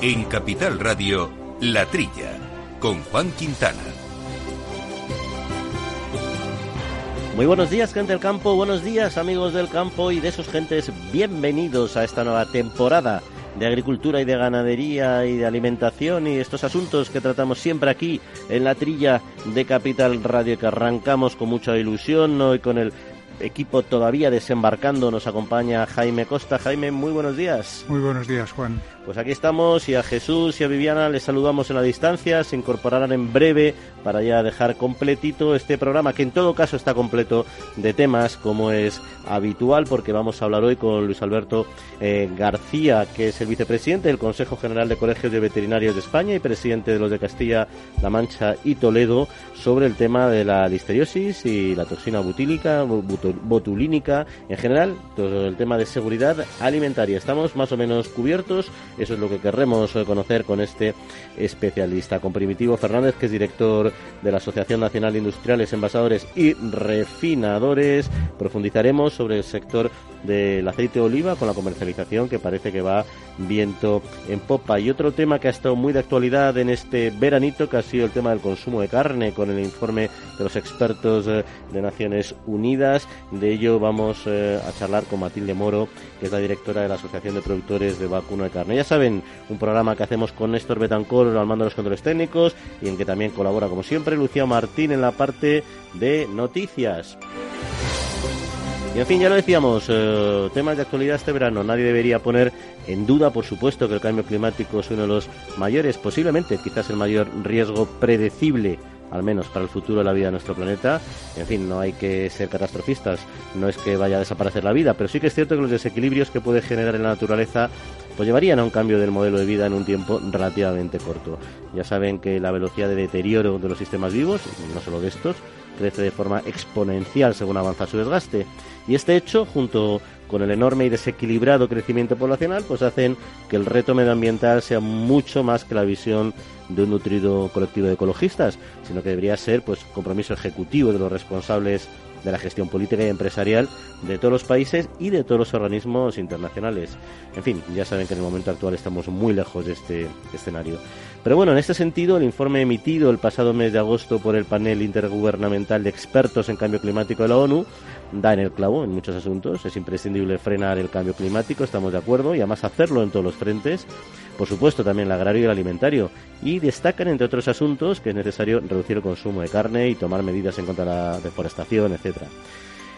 En Capital Radio, La Trilla, con Juan Quintana. Muy buenos días, gente del campo, buenos días, amigos del campo y de sus gentes, bienvenidos a esta nueva temporada de agricultura y de ganadería y de alimentación y estos asuntos que tratamos siempre aquí en la trilla de Capital Radio que arrancamos con mucha ilusión hoy con el equipo todavía desembarcando nos acompaña Jaime Costa. Jaime, muy buenos días. Muy buenos días, Juan. Pues aquí estamos y a Jesús y a Viviana les saludamos en la distancia, se incorporarán en breve para ya dejar completito este programa, que en todo caso está completo de temas como es habitual, porque vamos a hablar hoy con Luis Alberto eh, García, que es el vicepresidente del Consejo General de Colegios de Veterinarios de España y presidente de los de Castilla-La Mancha y Toledo, sobre el tema de la listeriosis y la toxina butílica, botulínica, en general, todo el tema de seguridad alimentaria. Estamos más o menos cubiertos eso es lo que querremos conocer con este especialista, con Primitivo Fernández, que es director de la Asociación Nacional de Industriales, Envasadores y Refinadores. Profundizaremos sobre el sector del aceite de oliva con la comercialización que parece que va viento en popa. Y otro tema que ha estado muy de actualidad en este veranito, que ha sido el tema del consumo de carne, con el informe de los expertos eh, de Naciones Unidas. De ello vamos eh, a charlar con Matilde Moro, que es la directora de la Asociación de Productores de Vacuno de Carne saben, un programa que hacemos con Néstor Betancor al mando de los controles técnicos y en que también colabora, como siempre, Lucía Martín en la parte de noticias. Y en fin, ya lo decíamos, eh, temas de actualidad este verano. Nadie debería poner en duda, por supuesto, que el cambio climático es uno de los mayores, posiblemente quizás el mayor riesgo predecible al menos para el futuro de la vida de nuestro planeta. En fin, no hay que ser catastrofistas, no es que vaya a desaparecer la vida, pero sí que es cierto que los desequilibrios que puede generar en la naturaleza pues llevarían a un cambio del modelo de vida en un tiempo relativamente corto. Ya saben que la velocidad de deterioro de los sistemas vivos, no solo de estos, crece de forma exponencial según avanza su desgaste. Y este hecho, junto con el enorme y desequilibrado crecimiento poblacional, pues hacen que el reto medioambiental sea mucho más que la visión de un nutrido colectivo de ecologistas, sino que debería ser pues compromiso ejecutivo de los responsables de la gestión política y empresarial de todos los países y de todos los organismos internacionales. En fin, ya saben que en el momento actual estamos muy lejos de este escenario. Pero bueno, en este sentido, el informe emitido el pasado mes de agosto por el panel intergubernamental de expertos en cambio climático de la ONU da en el clavo en muchos asuntos. Es imprescindible frenar el cambio climático, estamos de acuerdo, y además hacerlo en todos los frentes. Por supuesto, también el agrario y el alimentario. Y destacan, entre otros asuntos, que es necesario reducir el consumo de carne y tomar medidas en contra de la deforestación, etcétera.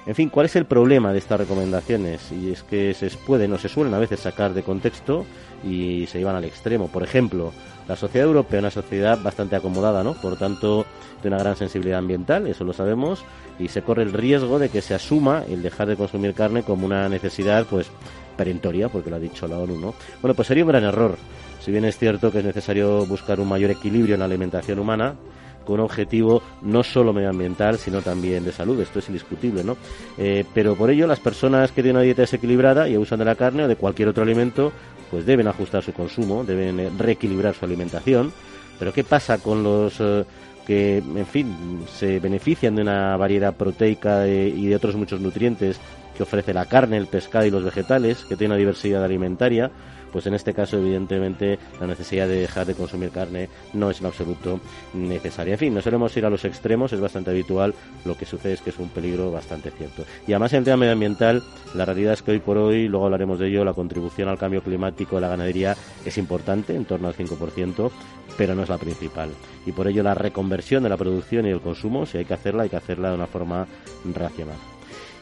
En fin, ¿cuál es el problema de estas recomendaciones? Y es que se pueden o se suelen a veces sacar de contexto y se llevan al extremo. Por ejemplo, la sociedad europea es una sociedad bastante acomodada, ¿no? Por tanto, de una gran sensibilidad ambiental, eso lo sabemos, y se corre el riesgo de que se asuma el dejar de consumir carne como una necesidad, pues, perentoria, porque lo ha dicho la ONU, ¿no? Bueno, pues sería un gran error. Si bien es cierto que es necesario buscar un mayor equilibrio en la alimentación humana, con un objetivo no solo medioambiental, sino también de salud. Esto es indiscutible, ¿no? Eh, pero por ello, las personas que tienen una dieta desequilibrada y usan de la carne o de cualquier otro alimento, pues deben ajustar su consumo, deben eh, reequilibrar su alimentación. Pero ¿qué pasa con los eh, que, en fin, se benefician de una variedad proteica y de otros muchos nutrientes que ofrece la carne, el pescado y los vegetales, que tiene una diversidad alimentaria? Pues en este caso evidentemente la necesidad de dejar de consumir carne no es en absoluto necesaria. En fin, no solemos ir a los extremos, es bastante habitual, lo que sucede es que es un peligro bastante cierto. Y además en el tema medioambiental, la realidad es que hoy por hoy, luego hablaremos de ello, la contribución al cambio climático de la ganadería es importante, en torno al 5%, pero no es la principal. Y por ello la reconversión de la producción y el consumo, si hay que hacerla, hay que hacerla de una forma racional.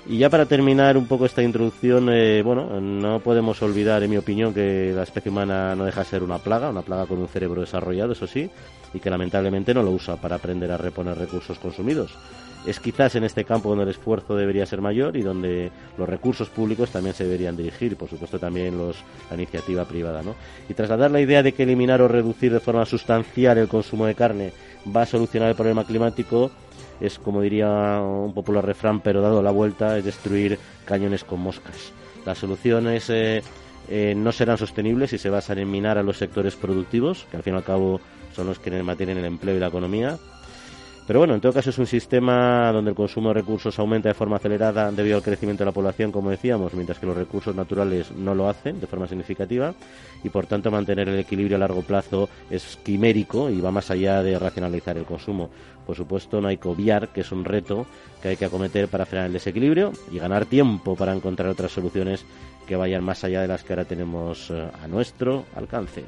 Y ya para terminar un poco esta introducción, eh, bueno, no podemos olvidar, en mi opinión, que la especie humana no deja de ser una plaga, una plaga con un cerebro desarrollado, eso sí, y que lamentablemente no lo usa para aprender a reponer recursos consumidos. Es quizás en este campo donde el esfuerzo debería ser mayor y donde los recursos públicos también se deberían dirigir, por supuesto también los, la iniciativa privada. ¿no? Y trasladar la idea de que eliminar o reducir de forma sustancial el consumo de carne va a solucionar el problema climático, es, como diría un popular refrán, pero dado la vuelta, es destruir cañones con moscas. Las soluciones eh, eh, no serán sostenibles si se basan en minar a los sectores productivos, que al fin y al cabo son los que mantienen el empleo y la economía. Pero bueno, en todo caso es un sistema donde el consumo de recursos aumenta de forma acelerada debido al crecimiento de la población, como decíamos, mientras que los recursos naturales no lo hacen de forma significativa y por tanto mantener el equilibrio a largo plazo es quimérico y va más allá de racionalizar el consumo. Por supuesto, no hay que obviar que es un reto que hay que acometer para frenar el desequilibrio y ganar tiempo para encontrar otras soluciones que vayan más allá de las que ahora tenemos eh, a nuestro alcance.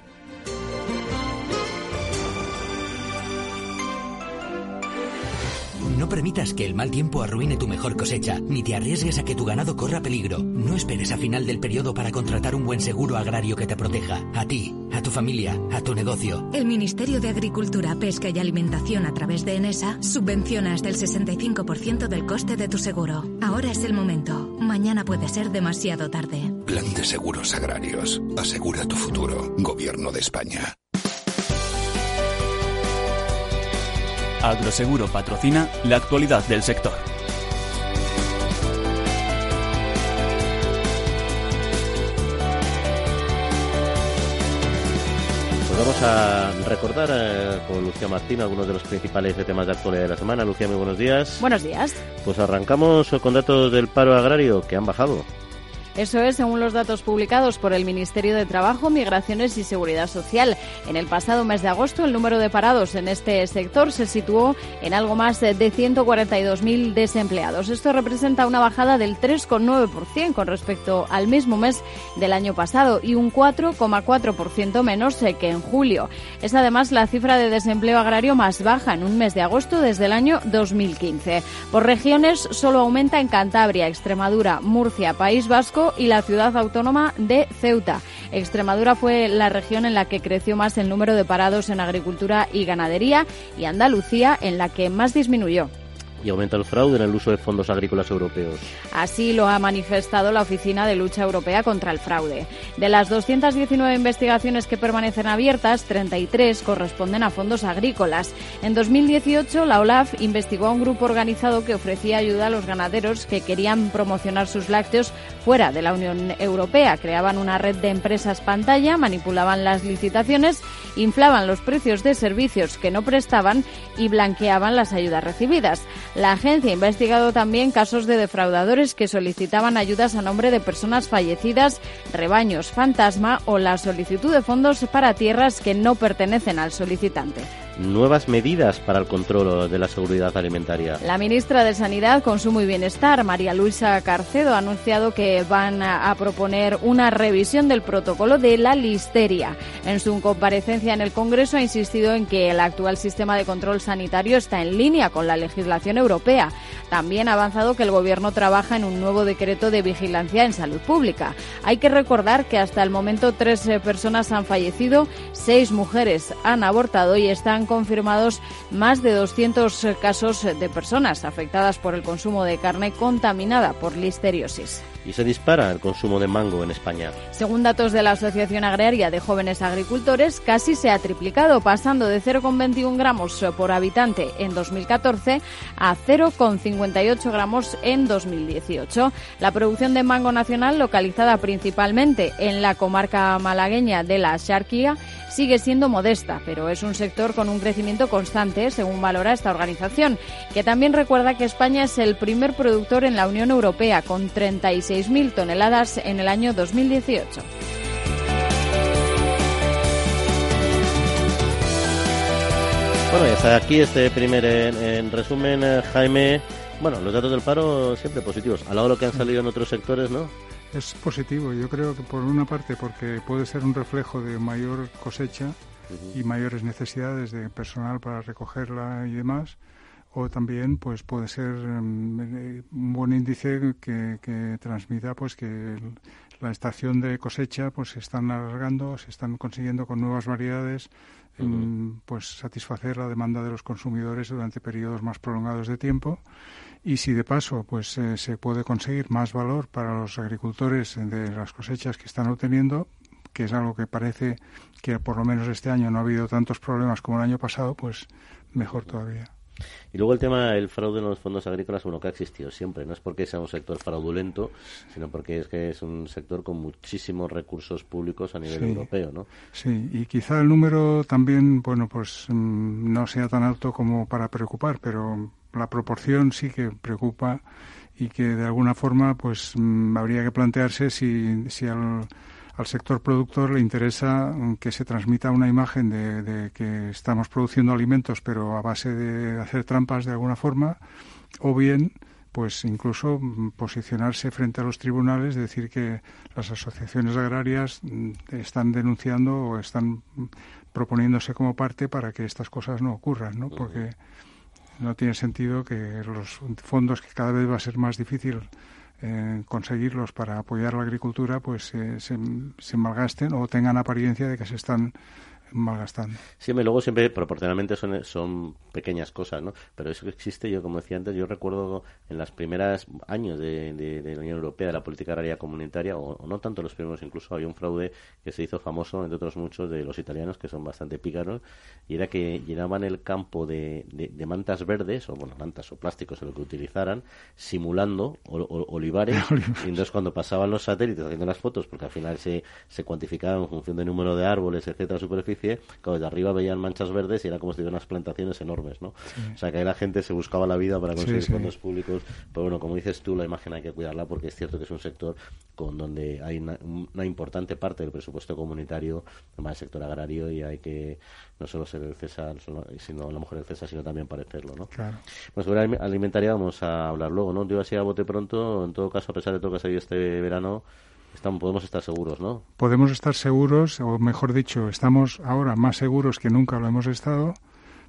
No permitas que el mal tiempo arruine tu mejor cosecha, ni te arriesgues a que tu ganado corra peligro. No esperes a final del periodo para contratar un buen seguro agrario que te proteja. A ti, a tu familia, a tu negocio. El Ministerio de Agricultura, Pesca y Alimentación a través de ENESA subvenciona hasta el 65% del coste de tu seguro. Ahora es el momento. Mañana puede ser demasiado tarde. Plan de Seguros Agrarios. Asegura tu futuro. Gobierno de España. Agroseguro patrocina la actualidad del sector. Pues vamos a recordar eh, con Lucía Martín algunos de los principales temas de actualidad de la semana. Lucía, muy buenos días. Buenos días. Pues arrancamos con datos del paro agrario que han bajado. Eso es, según los datos publicados por el Ministerio de Trabajo, Migraciones y Seguridad Social. En el pasado mes de agosto, el número de parados en este sector se situó en algo más de 142.000 desempleados. Esto representa una bajada del 3,9% con respecto al mismo mes del año pasado y un 4,4% menos que en julio. Es además la cifra de desempleo agrario más baja en un mes de agosto desde el año 2015. Por regiones, solo aumenta en Cantabria, Extremadura, Murcia, País Vasco y la ciudad autónoma de Ceuta. Extremadura fue la región en la que creció más el número de parados en agricultura y ganadería y Andalucía en la que más disminuyó y aumenta el fraude en el uso de fondos agrícolas europeos. Así lo ha manifestado la Oficina de Lucha Europea contra el Fraude. De las 219 investigaciones que permanecen abiertas, 33 corresponden a fondos agrícolas. En 2018, la OLAF investigó a un grupo organizado que ofrecía ayuda a los ganaderos que querían promocionar sus lácteos fuera de la Unión Europea. Creaban una red de empresas pantalla, manipulaban las licitaciones, inflaban los precios de servicios que no prestaban y blanqueaban las ayudas recibidas. La agencia ha investigado también casos de defraudadores que solicitaban ayudas a nombre de personas fallecidas, rebaños fantasma o la solicitud de fondos para tierras que no pertenecen al solicitante nuevas medidas para el control de la seguridad alimentaria. La ministra de Sanidad, Consumo y Bienestar, María Luisa Carcedo, ha anunciado que van a proponer una revisión del protocolo de la listeria. En su comparecencia en el Congreso ha insistido en que el actual sistema de control sanitario está en línea con la legislación europea. También ha avanzado que el Gobierno trabaja en un nuevo decreto de vigilancia en salud pública. Hay que recordar que hasta el momento tres eh, personas han fallecido, seis mujeres han abortado y están confirmados más de 200 casos de personas afectadas por el consumo de carne contaminada por listeriosis y se dispara el consumo de mango en España. Según datos de la Asociación Agraria de Jóvenes Agricultores, casi se ha triplicado, pasando de 0,21 gramos por habitante en 2014 a 0,58 gramos en 2018. La producción de mango nacional, localizada principalmente en la comarca malagueña de la Xarquía, sigue siendo modesta, pero es un sector con un crecimiento constante, según valora esta organización, que también recuerda que España es el primer productor en la Unión Europea, con 36.000 toneladas en el año 2018. Bueno, y hasta aquí este primer en, resumen, eh, Jaime. Bueno, los datos del paro siempre positivos, al lado de lo que han salido en otros sectores, ¿no? Es positivo, yo creo que por una parte porque puede ser un reflejo de mayor cosecha y mayores necesidades de personal para recogerla y demás, o también pues puede ser mm, un buen índice que, transmita pues que la estación de cosecha pues se están alargando, se están consiguiendo con nuevas variedades pues satisfacer la demanda de los consumidores durante periodos más prolongados de tiempo y si de paso pues eh, se puede conseguir más valor para los agricultores de las cosechas que están obteniendo que es algo que parece que por lo menos este año no ha habido tantos problemas como el año pasado pues mejor todavía Y luego el tema del fraude en los fondos agrícolas, bueno, que ha existido siempre. No es porque sea un sector fraudulento, sino porque es que es un sector con muchísimos recursos públicos a nivel europeo, ¿no? Sí, y quizá el número también, bueno, pues mm, no sea tan alto como para preocupar, pero la proporción sí que preocupa y que de alguna forma, pues mm, habría que plantearse si, si al al sector productor le interesa mm, que se transmita una imagen de, que estamos produciendo alimentos, pero a base de hacer trampas de alguna forma, o bien pues incluso mm, posicionarse frente a los tribunales, decir que las asociaciones agrarias están denunciando o están proponiéndose como parte para que estas cosas no ocurran, ¿no? Porque no tiene sentido que los fondos que cada vez va a ser más difícil eh, conseguirlos para apoyar la agricultura pues eh, se, se malgasten o tengan apariencia de que se están malgastando. Siempre, luego siempre proporcionalmente son, son pequeñas cosas, ¿no? Pero eso que existe, yo como decía antes, yo recuerdo en los primeros años de, de, la Unión Europea, de la política agraria comunitaria, o, no tanto los primeros, incluso había un fraude que se hizo famoso, entre otros muchos, de los italianos, que son bastante pícaros, y era que llenaban el campo de, de, mantas verdes, o bueno, mantas o plásticos, o lo que utilizaran, simulando olivares, y entonces cuando pasaban los satélites haciendo las fotos, porque al final se, se cuantificaban en función del número de árboles, etcétera, superficie, claro, de arriba veían manchas verdes y era como si tuviera unas plantaciones enormes, ¿no? O sea, que ahí la gente se buscaba la vida para conseguir fondos públicos. Pero bueno, como dices tú, la imagen hay que cuidarla porque es cierto que es un sector con donde hay una, importante parte del presupuesto comunitario más el sector agrario y hay que no solo ser el César, sino a lo mejor el César, sino también parecerlo, ¿no? Claro. Pues sobre alimentaria vamos a hablar luego, ¿no? Te iba a a bote pronto, en todo caso, a pesar de todo que ha salido este verano, Estamos, podemos estar seguros, ¿no? Podemos estar seguros, o mejor dicho, estamos ahora más seguros que nunca lo hemos estado,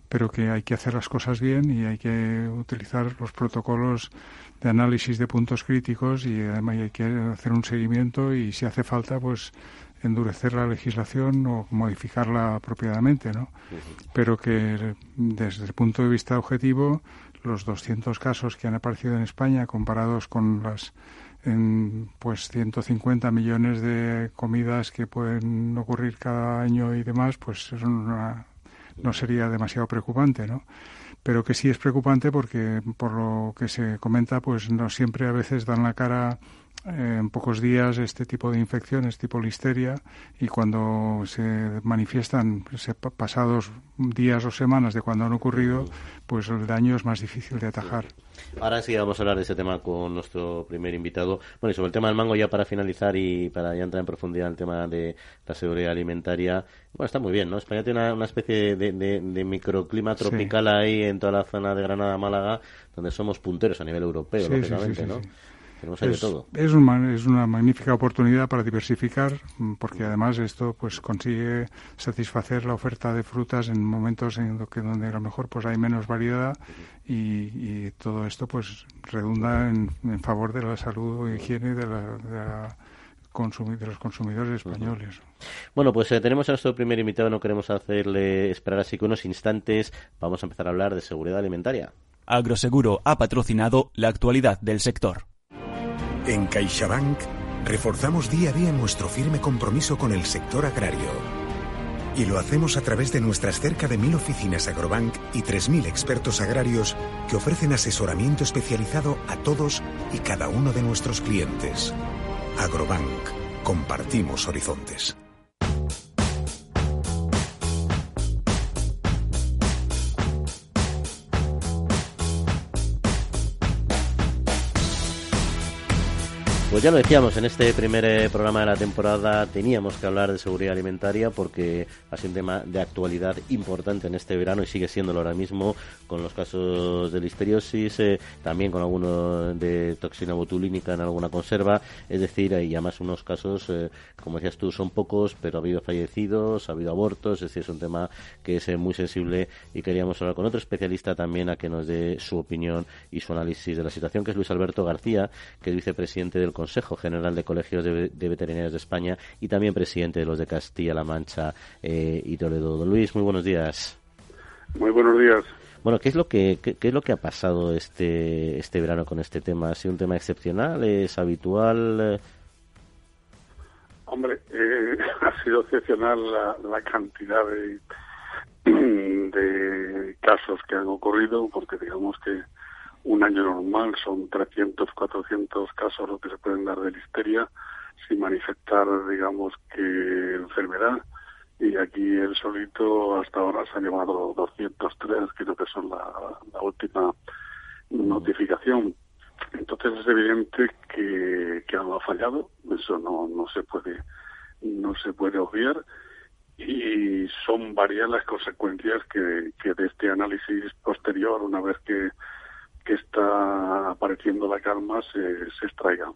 pero que hay que hacer las cosas bien y hay que utilizar los protocolos de análisis de puntos críticos y además hay que hacer un seguimiento y si hace falta, pues endurecer la legislación o modificarla apropiadamente, ¿no? Pero que desde el punto de vista objetivo, los 200 casos que han aparecido en España comparados con las en pues 150 millones de comidas que pueden ocurrir cada año y demás, pues eso no sería demasiado preocupante, ¿no? Pero que sí es preocupante porque por lo que se comenta, pues no siempre a veces dan la cara en pocos días este tipo de infecciones tipo listeria y cuando se manifiestan pasados días o semanas de cuando han ocurrido, pues el daño es más difícil de atajar. Ahora sí vamos a hablar de ese tema con nuestro primer invitado. Bueno, y sobre el tema del mango ya para finalizar y para ya entrar en profundidad en el tema de la seguridad alimentaria. Bueno, está muy bien, ¿no? España tiene una, especie de, microclima tropical ahí en toda la zona de Granada-Málaga, donde somos punteros a nivel europeo, lógicamente, ¿no? Es, Es, una magnífica oportunidad para diversificar, mm, porque además esto pues consigue satisfacer la oferta de frutas en momentos en que donde a lo mejor pues hay menos variedad y, todo esto pues redunda en, favor de la salud e higiene de la, de los consumidores españoles. Bueno, pues eh, tenemos a nuestro primer invitado, no queremos hacerle esperar así que unos instantes vamos a empezar a hablar de seguridad alimentaria. Agroseguro ha patrocinado la actualidad del sector. En CaixaBank reforzamos día a día nuestro firme compromiso con el sector agrario. Y lo hacemos a través de nuestras cerca de mil oficinas Agrobank y 3.000 expertos agrarios que ofrecen asesoramiento especializado a todos y cada uno de nuestros clientes. Agrobank. Compartimos horizontes. Pues ya lo decíamos, en este primer eh, programa de la temporada teníamos que hablar de seguridad alimentaria porque ha sido un tema de actualidad importante en este verano y sigue siéndolo ahora mismo con los casos de listeriosis, eh, también con algunos de toxina botulínica en alguna conserva, es decir, hay además unos casos, eh, como decías tú, son pocos, pero ha habido fallecidos, ha habido abortos, es decir, es un tema que es muy sensible y queríamos hablar con otro especialista también a que nos dé su opinión y su análisis de la situación, que es Luis Alberto García, que es vicepresidente del Consejo General de Colegios de, Veterinarios de España y también presidente de los de Castilla-La Mancha eh, y Toledo. Don Luis, muy buenos días. Muy buenos días. Bueno, ¿qué es lo que qué, es lo que ha pasado este este verano con este tema? ¿Ha sido un tema excepcional? ¿Es habitual? Hombre, eh, ha sido excepcional la, cantidad de, de casos que han ocurrido, porque digamos que un año normal son 300, 400 casos los que se pueden dar de listeria sin manifestar, digamos, que enfermedad. Y aquí el solito hasta ahora se ha llevado 203, creo que son la, la última notificación. Entonces es evidente que, que algo ha fallado, eso no, no se puede no se puede obviar y son varias las consecuencias que, que de este análisis posterior, una vez que, que está apareciendo calma, se, extraigan.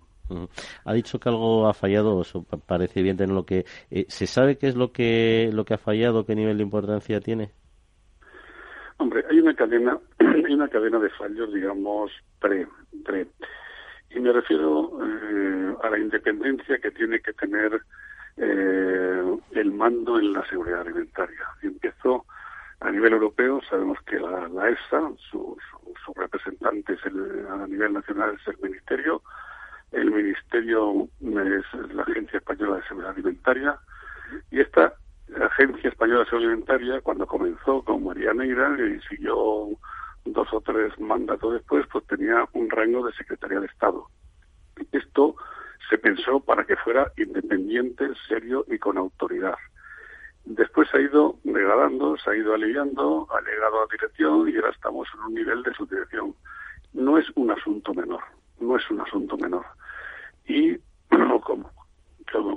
Ha dicho que algo ha fallado, eso parece bien tener lo que eh, se sabe qué es lo que lo que ha fallado, qué nivel de importancia tiene. Hombre, hay una cadena, hay una cadena de fallos, digamos, pre, pre. Y me refiero eh, a la independencia que tiene que tener eh, el mando en la seguridad alimentaria. Y empiezo a nivel europeo, sabemos que la, la EFSA, su, su, representante es el, a nivel nacional es el Ministerio, el Ministerio es la Agencia Española de Seguridad Alimentaria, y esta Agencia Española de Seguridad Alimentaria, cuando comenzó con María Neira y siguió dos o tres mandatos después, pues tenía un rango de Secretaría de Estado. Esto se pensó para que fuera independiente, serio y con autoridad. Después se ha ido degradando, se ha ido aliviando, ha llegado a dirección y ahora estamos en un nivel de subdirección. No es un asunto menor, no es un asunto menor. Y como,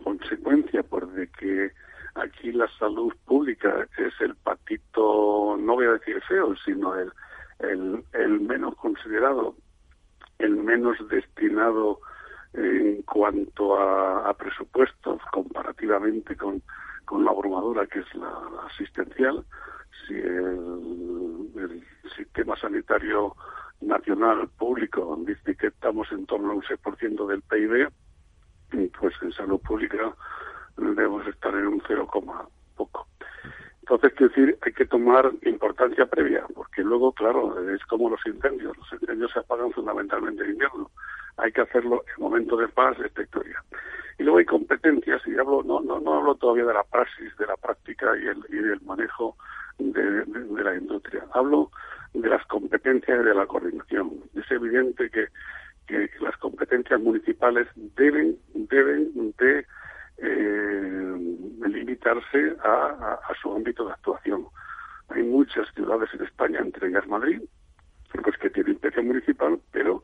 consecuencia pues, de que aquí la salud pública es el patito, no voy a decir feo, sino el, el, menos considerado, el menos destinado en cuanto a presupuestos comparativamente con, con la abrumadora que es la, asistencial, si el, sistema sanitario nacional público dice que estamos en torno a un 6% del PIB, pues en salud pública debemos estar en un 0, poco. Entonces, quiero decir, hay que tomar importancia previa, porque luego, claro, es como los incendios. Los incendios se apagan fundamentalmente en invierno hay que hacerlo en momentos de paz, esta historia. Y luego hay competencias, y hablo, no, no, no hablo todavía de la praxis, de la práctica y, el, y del manejo de, de, la industria. Hablo de las competencias y de la coordinación. Es evidente que, que las competencias municipales deben, deben de eh, limitarse a, a, su ámbito de actuación. Hay muchas ciudades en España, entre ellas Madrid, pues que tienen inspección municipal, pero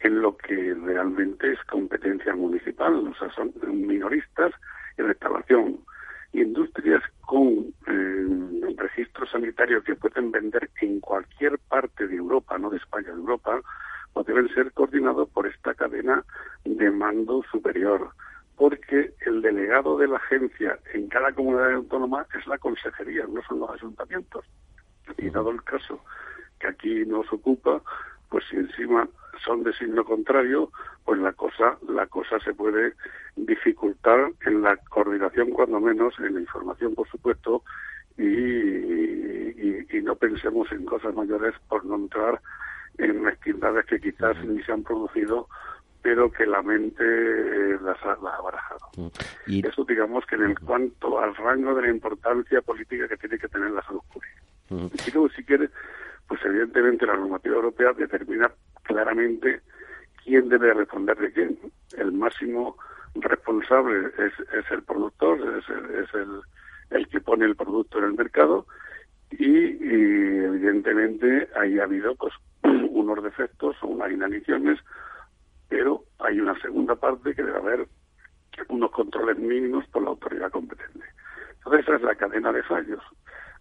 en lo que realmente es competencia municipal, o sea, son minoristas en restauración. Industrias con eh, registro sanitario que pueden vender en cualquier parte de Europa, no de España, de Europa, o deben ser coordinados por esta cadena de mando superior, porque el delegado de la agencia en cada comunidad autónoma es la consejería, no son los ayuntamientos. Y dado el caso que aquí nos ocupa, pues si encima son de signo contrario, pues la cosa, la cosa se puede dificultar en la coordinación, cuando menos, en la información, por supuesto, y, y, y no pensemos en cosas mayores por no entrar en mezquindades que quizás ni se han producido pero que la mente las ha, las ha barajado. Y... Eso digamos que en el cuanto al rango de la importancia política que tiene que tener la salud pública. -huh. Y luego, si quiere, pues evidentemente la normativa europea determina claramente quién debe responder de quién. El máximo responsable es, el productor, es, el, es el, que pone el producto en el mercado y, y evidentemente ahí ha habido pues unos defectos o unas inaniciones, pero hay una segunda parte que debe haber unos controles mínimos por la autoridad competente. Entonces esa es la cadena de fallos.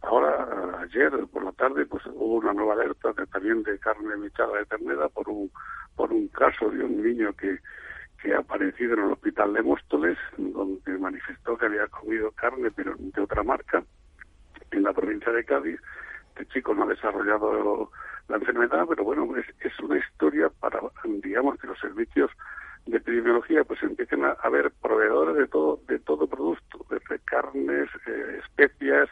Ahora, ayer por la tarde, pues hubo una nueva alerta también de carne mechada de ternera por un, por un caso de un niño que, que ha aparecido en el hospital de Móstoles, donde manifestó que había comido carne, pero de otra marca, en la provincia de Cádiz. Este chico no ha desarrollado la enfermedad, pero bueno, es, es una historia para, digamos, que los servicios de epidemiología pues empiecen a haber proveedores de todo de todo producto, desde carnes, eh, especias,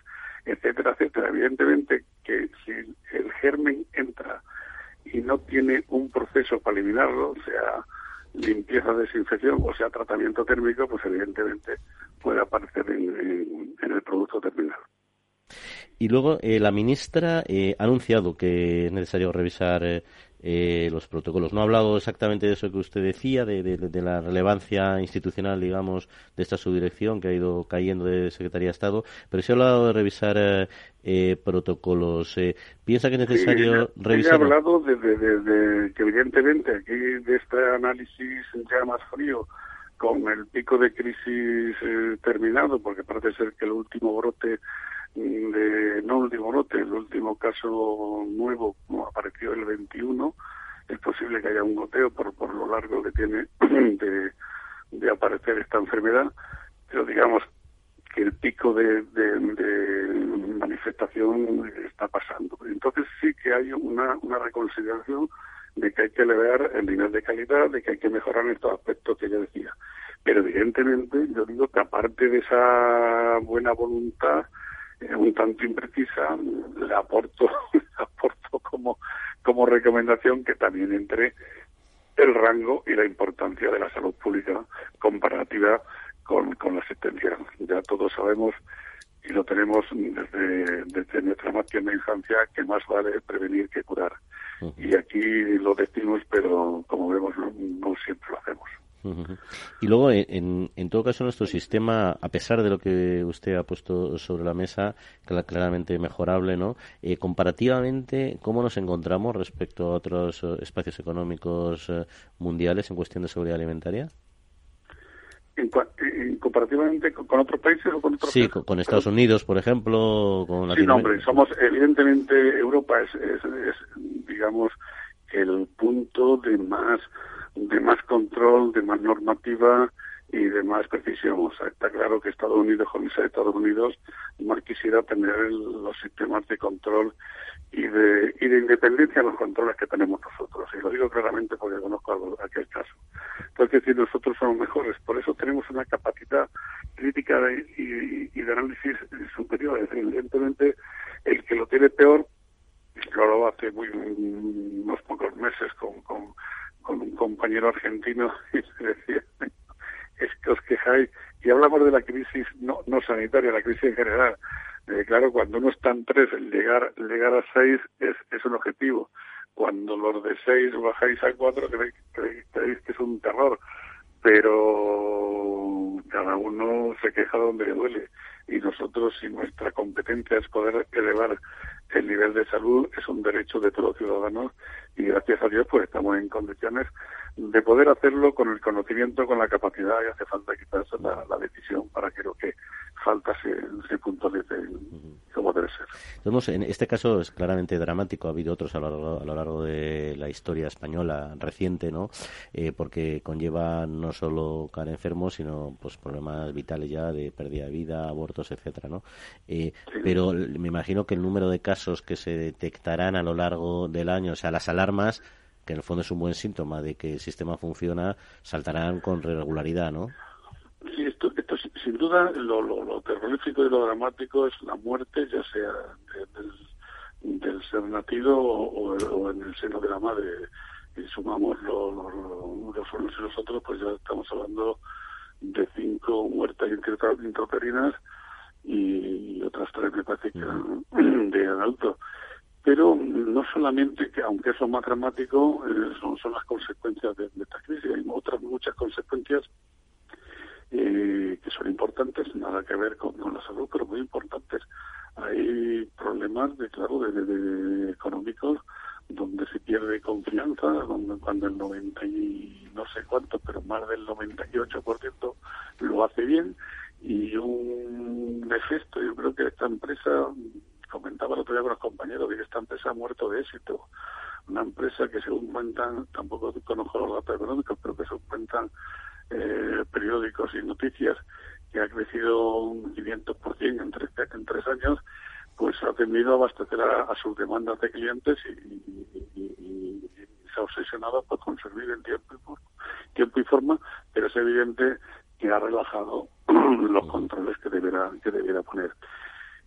etcétera, etcétera. Evidentemente que si el germen entra y no tiene un proceso para eliminarlo, sea limpieza, desinfección o sea tratamiento térmico, pues evidentemente puede aparecer en, el producto terminal. y luego la ministra ha anunciado que es necesario revisar eh, los protocolos. No ha hablado exactamente de eso que usted decía, de, la relevancia institucional, digamos, de esta subdirección que ha ido cayendo de Secretaría de Estado, pero sí ha hablado de revisar eh, eh protocolos. Eh, ¿Piensa que es necesario revisar? ha hablado de, que, evidentemente, aquí de este análisis ya más frío, con el pico de crisis terminado, porque parece ser que el último brote de, no último brote, el último caso nuevo apareció el 21, es posible que haya un goteo por, por lo largo que tiene de, de aparecer esta enfermedad, pero digamos que el pico de, de, manifestación está pasando. Entonces sí que hay una, una reconsideración de que hay que elevar el nivel de calidad, de que hay que mejorar estos aspectos que yo decía. Pero evidentemente yo digo que aparte de esa buena voluntad, un tanto imprecisa, le aporto, aporto como, como recomendación que también entre el rango y la importancia de la salud pública comparativa con, con la asistencia. Ya todos sabemos y lo tenemos desde, desde nuestra más tierna infancia que más vale prevenir que curar. Y aquí lo decimos, pero como vemos no siempre lo hacemos. Y luego, en, en, todo caso, nuestro sistema, a pesar de lo que usted ha puesto sobre la mesa, claramente mejorable, ¿no? Eh, comparativamente, ¿cómo nos encontramos respecto a otros eh, espacios económicos eh, mundiales en cuestión de seguridad alimentaria? comparativamente con, otros países o con otros sí con, Estados Unidos por ejemplo con sí no, hombre somos evidentemente Europa es, es digamos el punto de más de más control, de más normativa y de más precisión. O sea, está claro que Estados Unidos, con de Estados Unidos, más quisiera tener los sistemas de control y de, y de independencia en los controles que tenemos nosotros. Y lo digo claramente porque conozco aquel caso. Entonces, decir, nosotros somos mejores. Por eso tenemos una capacidad crítica y, de análisis superior. Evidentemente, el que lo tiene peor, lo hace muy, unos pocos meses con, con con un compañero argentino y le decía, es que os quejáis, y hablamos de la crisis no, no sanitaria, la crisis en general. Eh, claro, cuando uno está en tres, llegar, llegar a seis es, es un objetivo. Cuando los de seis bajáis a cuatro, creéis, creéis, que es un terror. Pero cada uno se queja donde le duele. Y nosotros, si nuestra competencia es poder elevar el nivel de salud, es un derecho de todos los ciudadanos y gracias a Dios pues estamos en condiciones de poder hacerlo con el conocimiento, con la capacidad y hace falta quizás la, la decisión para que lo que falta se, se puntualice como debe ser. En este caso es claramente dramático, ha habido otros a lo largo, a lo largo de la historia española reciente, ¿no? Eh, porque conlleva no solo caer enfermos, sino pues problemas vitales ya de pérdida de vida, abortos, etcétera, ¿no? Eh, pero me imagino que el número de casos que se detectarán a lo largo del año, o sea, las alarmas que en el fondo es un buen síntoma de que el sistema funciona, saltarán con regularidad, ¿no? Sí, esto, esto sin duda lo, lo, terrorífico y lo dramático es la muerte, ya sea del, ser nacido o, en el seno de la madre. Y sumamos los unos y los otros, pues ya estamos hablando de cinco muertes intrauterinas y otras tres me parece que de adulto. Pero no solamente que aunque eso es más dramático eh, son, son las consecuencias de, esta crisis. Hay otras muchas consecuencias eh, que son importantes nada que ver con, la salud pero muy importantes. Hay problemas de claro de, económicos donde se pierde confianza donde cuando el 90 y no sé cuánto pero más del 98% lo hace bien y un efecto yo creo que esta empresa comentaba el otro día con los compañeros que esta empresa ha muerto de éxito. Una empresa que según cuentan, tampoco conozco los datos económicos, pero que según cuentan eh, periódicos y noticias, que ha crecido un 500% en tres, en tres años, pues ha tenido a abastecer a, sus demandas de clientes y, se ha obsesionado pues, con en tiempo y, tiempo y forma, pero es evidente que ha relajado los controles que deberá, que debiera poner.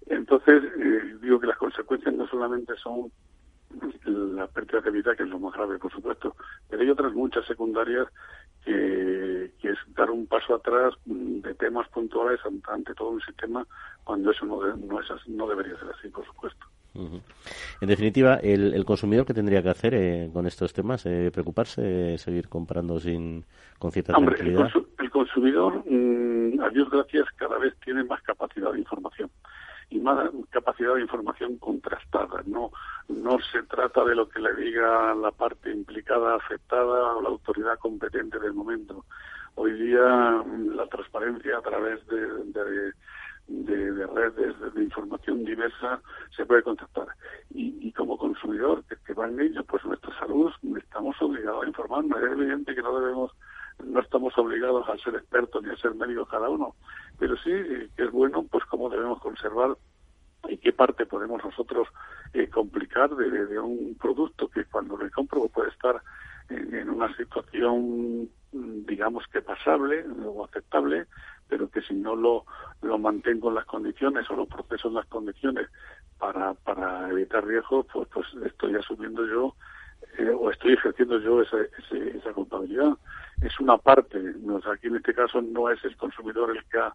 Entonces, eh, digo que las consecuencias no solamente son la pérdida de vida, que es lo más grave, por supuesto, pero hay otras muchas secundarias que, que es dar un paso atrás de temas puntuales ante todo un sistema cuando eso no, no, es así, no debería ser así, por supuesto. En definitiva, el, consumidor que tendría que hacer eh, con estos temas, eh, preocuparse, seguir comprando sin con cierta Hombre, El, consumidor, mm, a Dios gracias, cada vez tiene más capacidad de información y más capacidad de información contrastada. No, no se trata de lo que le diga la parte implicada, afectada o la autoridad competente del momento. Hoy día mm, la transparencia a través de, de, redes de, información diversa se puede contactar. Y, como consumidor que, que va en ello, pues nuestra salud estamos obligados a informarnos. Es evidente que no debemos no estamos obligados a ser expertos ni a ser médicos cada uno, pero sí que es bueno pues cómo debemos conservar y qué parte podemos nosotros eh, complicar de, un producto que cuando lo compro puede estar en, una situación digamos que pasable o aceptable pero que si no lo, lo mantengo en las condiciones o lo proceso en las condiciones para, para evitar riesgos, pues, pues estoy asumiendo yo eh, o estoy ejerciendo yo esa, esa culpabilidad es una parte. aquí en este caso no es el consumidor el que ha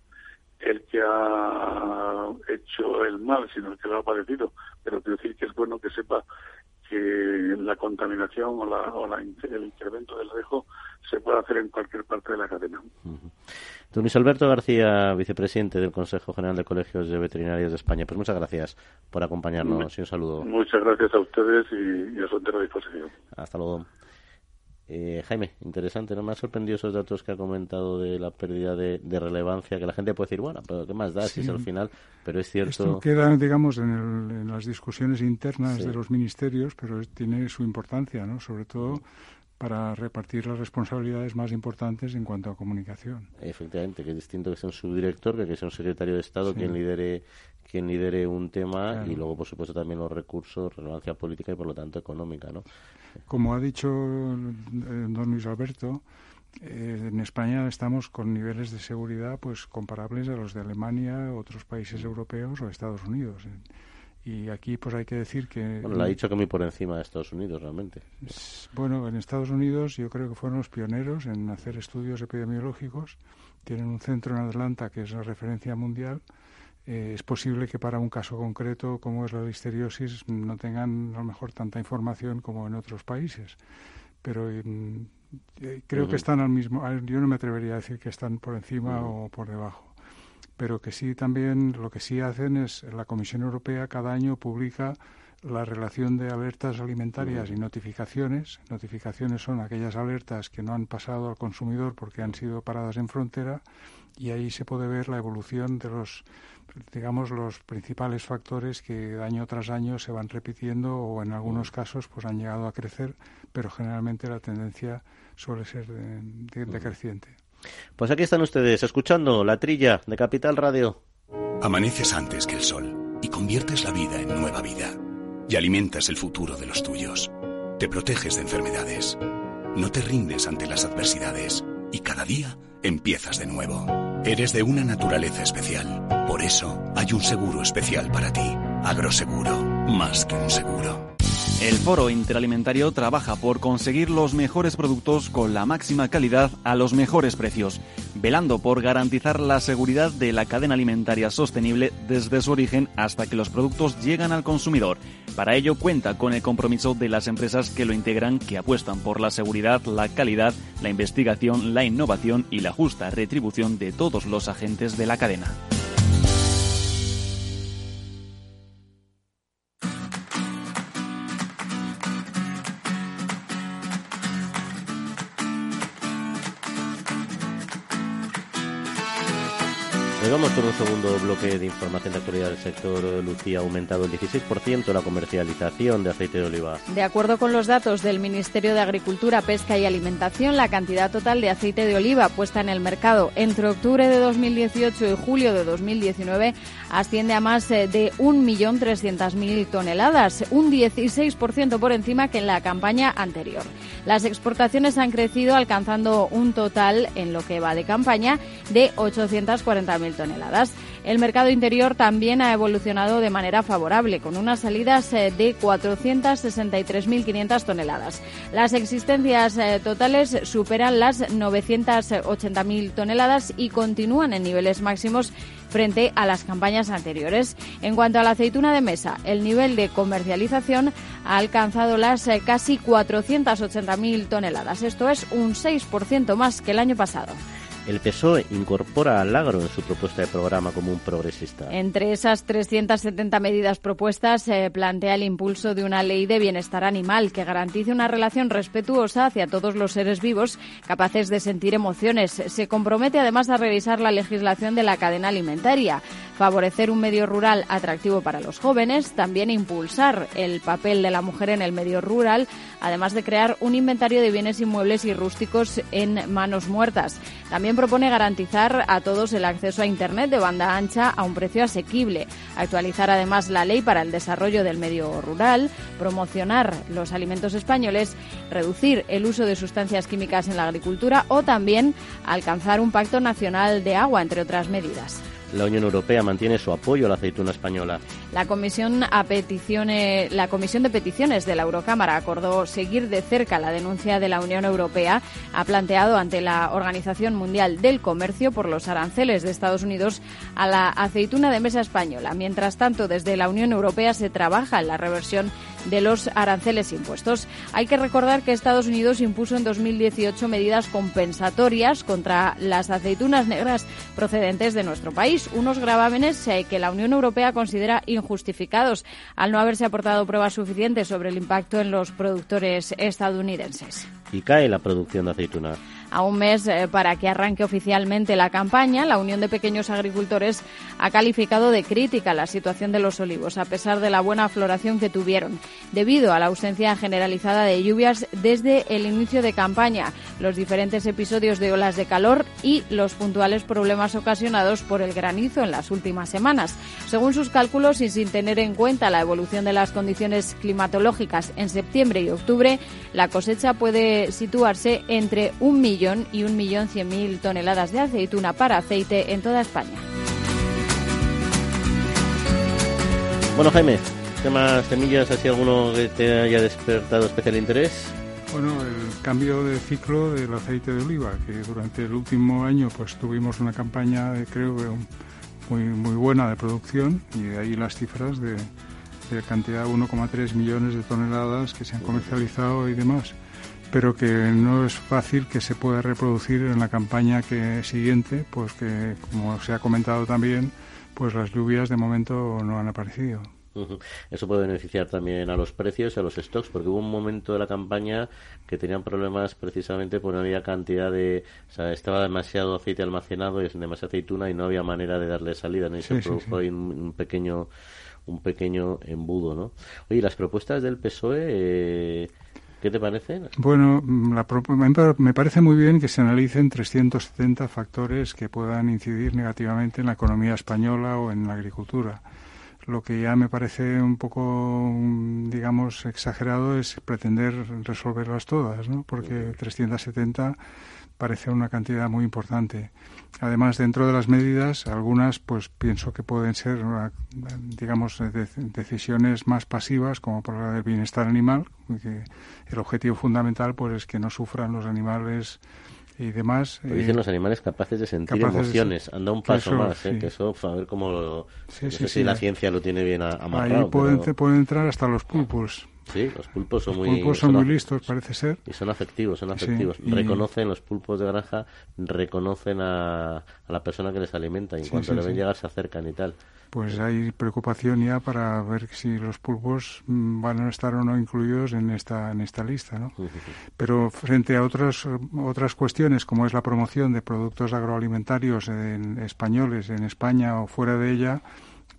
el que ha hecho el mal, sino el que lo ha padecido. Pero quiero decir que es bueno que sepa que la contaminación o, la, el incremento del riesgo se puede hacer en cualquier parte de la cadena. Don Luis Alberto García, vicepresidente del Consejo General de Colegios de Veterinarios de España. Pues muchas gracias por acompañarnos y un saludo. Muchas gracias a ustedes y, y a su entera disposición. Hasta luego. Eh, Jaime, interesante, ¿no? Me ha sorprendido esos datos que ha comentado de la pérdida de, relevancia, que la gente puede decir, bueno, pero ¿qué más da si es al final? Pero es cierto. Esto queda, digamos, en, las discusiones internas de los ministerios, pero tiene su importancia, ¿no? Sobre todo para repartir las responsabilidades más importantes en cuanto a comunicación. Efectivamente, que es distinto que sea un subdirector que que sea un secretario de Estado quien lidere quien lidere un tema y luego, por supuesto, también los recursos, relevancia política y, por lo tanto, económica, ¿no? Como ha dicho eh, don Luis Alberto, eh, en España estamos con niveles de seguridad pues comparables a los de Alemania, otros países europeos o Estados Unidos. Y aquí pues hay que decir que... Bueno, le ha dicho que muy por encima de Estados Unidos realmente. Bueno, en Estados Unidos yo creo que fueron los pioneros en hacer estudios epidemiológicos. Tienen un centro en Atlanta que es la referencia mundial eh, es posible que para un caso concreto como es la listeriosis no tengan a lo mejor tanta información como en otros países. Pero eh, creo que están al mismo. Yo no me atrevería a decir que están por encima o por debajo. Pero que sí también lo que sí hacen es la Comisión Europea cada año publica la relación de alertas alimentarias y notificaciones. Notificaciones son aquellas alertas que no han pasado al consumidor porque han sido paradas en frontera y ahí se puede ver la evolución de los digamos, los principales factores que año tras año se van repitiendo o en algunos casos pues han llegado a crecer, pero generalmente la tendencia suele ser decreciente. Pues aquí están ustedes escuchando la trilla de Capital Radio. Amaneces antes que el sol y conviertes la vida en nueva vida. Y alimentas el futuro de los tuyos. Te proteges de enfermedades. No te rindes ante las adversidades. Y cada día empiezas de nuevo. Eres de una naturaleza especial. Por eso hay un seguro especial para ti. Agroseguro, más que un seguro. El Foro Interalimentario trabaja por conseguir los mejores productos con la máxima calidad a los mejores precios, velando por garantizar la seguridad de la cadena alimentaria sostenible desde su origen hasta que los productos llegan al consumidor. Para ello cuenta con el compromiso de las empresas que lo integran, que apuestan por la seguridad, la calidad, la investigación, la innovación y la justa retribución de todos los agentes de la cadena. Segundo bloque de información de actualidad del sector. Lucía ha aumentado el 16% la comercialización de aceite de oliva. De acuerdo con los datos del Ministerio de Agricultura, Pesca y Alimentación, la cantidad total de aceite de oliva puesta en el mercado entre octubre de 2018 y julio de 2019 asciende a más eh, de 1.300.000 toneladas, un 16% por encima que en la campaña anterior. Las exportaciones han crecido alcanzando un total en lo que va de campaña de 840.000 toneladas. El mercado interior también ha evolucionado de manera favorable, con unas salidas eh, de 463.500 toneladas. Las existencias eh, totales superan las 980.000 toneladas y continúan en niveles máximos frente a las campañas anteriores. En cuanto a la aceituna de mesa, el nivel de comercialización ha alcanzado las eh, casi 480.000 toneladas. Esto es un 6% más que el año pasado. El PSOE incorpora al agro en su propuesta de programa como un progresista. Entre esas 370 medidas propuestas se plantea el impulso de una ley de bienestar animal que garantice una relación respetuosa hacia todos los seres vivos capaces de sentir emociones. Se compromete además a revisar la legislación de la cadena alimentaria, favorecer un medio rural atractivo para los jóvenes, también impulsar el papel de la mujer en el medio rural, además de crear un inventario de bienes inmuebles y rústicos en manos muertas. También propone garantizar a todos el acceso a Internet de banda ancha a un precio asequible, actualizar además la ley para el desarrollo del medio rural, promocionar los alimentos españoles, reducir el uso de sustancias químicas en la agricultura o también alcanzar un pacto nacional de agua, entre otras medidas la Unión Europea mantiene su apoyo a la aceituna española. La Comisión, a peticiones, la Comisión de Peticiones de la Eurocámara acordó seguir de cerca la denuncia de la Unión Europea. Ha planteado ante la Organización Mundial del Comercio por los aranceles de Estados Unidos a la aceituna de mesa española. Mientras tanto, desde la Unión Europea se trabaja en la reversión de los aranceles impuestos. Hay que recordar que Estados Unidos impuso en 2018 medidas compensatorias contra las aceitunas negras procedentes de nuestro país, unos gravámenes eh, que la Unión Europea considera injustificados al no haberse aportado pruebas suficientes sobre el impacto en los productores estadounidenses. Y cae la producción de aceituna a un mes eh, para que arranque oficialmente la campaña, la Unión de Pequeños Agricultores ha calificado de crítica la situación de los olivos, a pesar de la buena floración que tuvieron, debido a la ausencia generalizada de lluvias desde el inicio de campaña, los diferentes episodios de olas de calor y los puntuales problemas ocasionados por el granizo en las últimas semanas. Según sus cálculos y sin tener en cuenta la evolución de las condiciones climatológicas en septiembre y octubre, la cosecha puede situarse entre un millón y un millón cien mil toneladas de aceituna para aceite en toda España. Bueno, Jaime, ¿temas semillas? ¿Así alguno que te haya despertado especial interés? Bueno, el cambio de ciclo del aceite de oliva, que durante el último año pues tuvimos una campaña, de, creo, muy, muy buena de producción y de ahí las cifras de, de cantidad de 1,3 millones de toneladas que se han comercializado y demás pero que no es fácil que se pueda reproducir en la campaña que siguiente, pues que como se ha comentado también, pues las lluvias de momento no han aparecido. Eso puede beneficiar también a los precios y a los stocks, porque hubo un momento de la campaña que tenían problemas precisamente por no había cantidad de. O sea, estaba demasiado aceite almacenado y demasiada aceituna y no había manera de darle salida, ¿no? Y se produjo ahí un, pequeño un pequeño embudo, ¿no? Oye, las propuestas del PSOE. Eh, ¿Qué te parece? Bueno, me parece muy bien que se analicen 370 factores que puedan incidir negativamente en la economía española o en la agricultura. Lo que ya me parece un poco, digamos, exagerado es pretender resolverlas todas, ¿no? Porque 370 parece una cantidad muy importante. Además, dentro de las medidas, algunas, pues pienso que pueden ser, digamos, decisiones más pasivas, como por la del bienestar animal, que el objetivo fundamental, pues, es que no sufran los animales y demás. dicen eh, los animales capaces de sentir emociones. Anda un paso más, ¿eh? que eso, a ver cómo lo, no sé si la ciencia lo tiene bien amarrado. Ahí pueden, pueden entrar hasta los pulpos. Sí, los pulpos son los muy... pulpos son, muy listos, parece ser. Y son afectivos, son afectivos. Reconocen, los pulpos de granja reconocen a, la persona que les alimenta y en cuanto le ven llegar se acercan y tal. Pues hay preocupación ya para ver si los pulpos mm, van a estar o no incluidos en esta, en esta lista, ¿no? Pero frente a otras, otras cuestiones, como es la promoción de productos agroalimentarios en españoles en España o fuera de ella,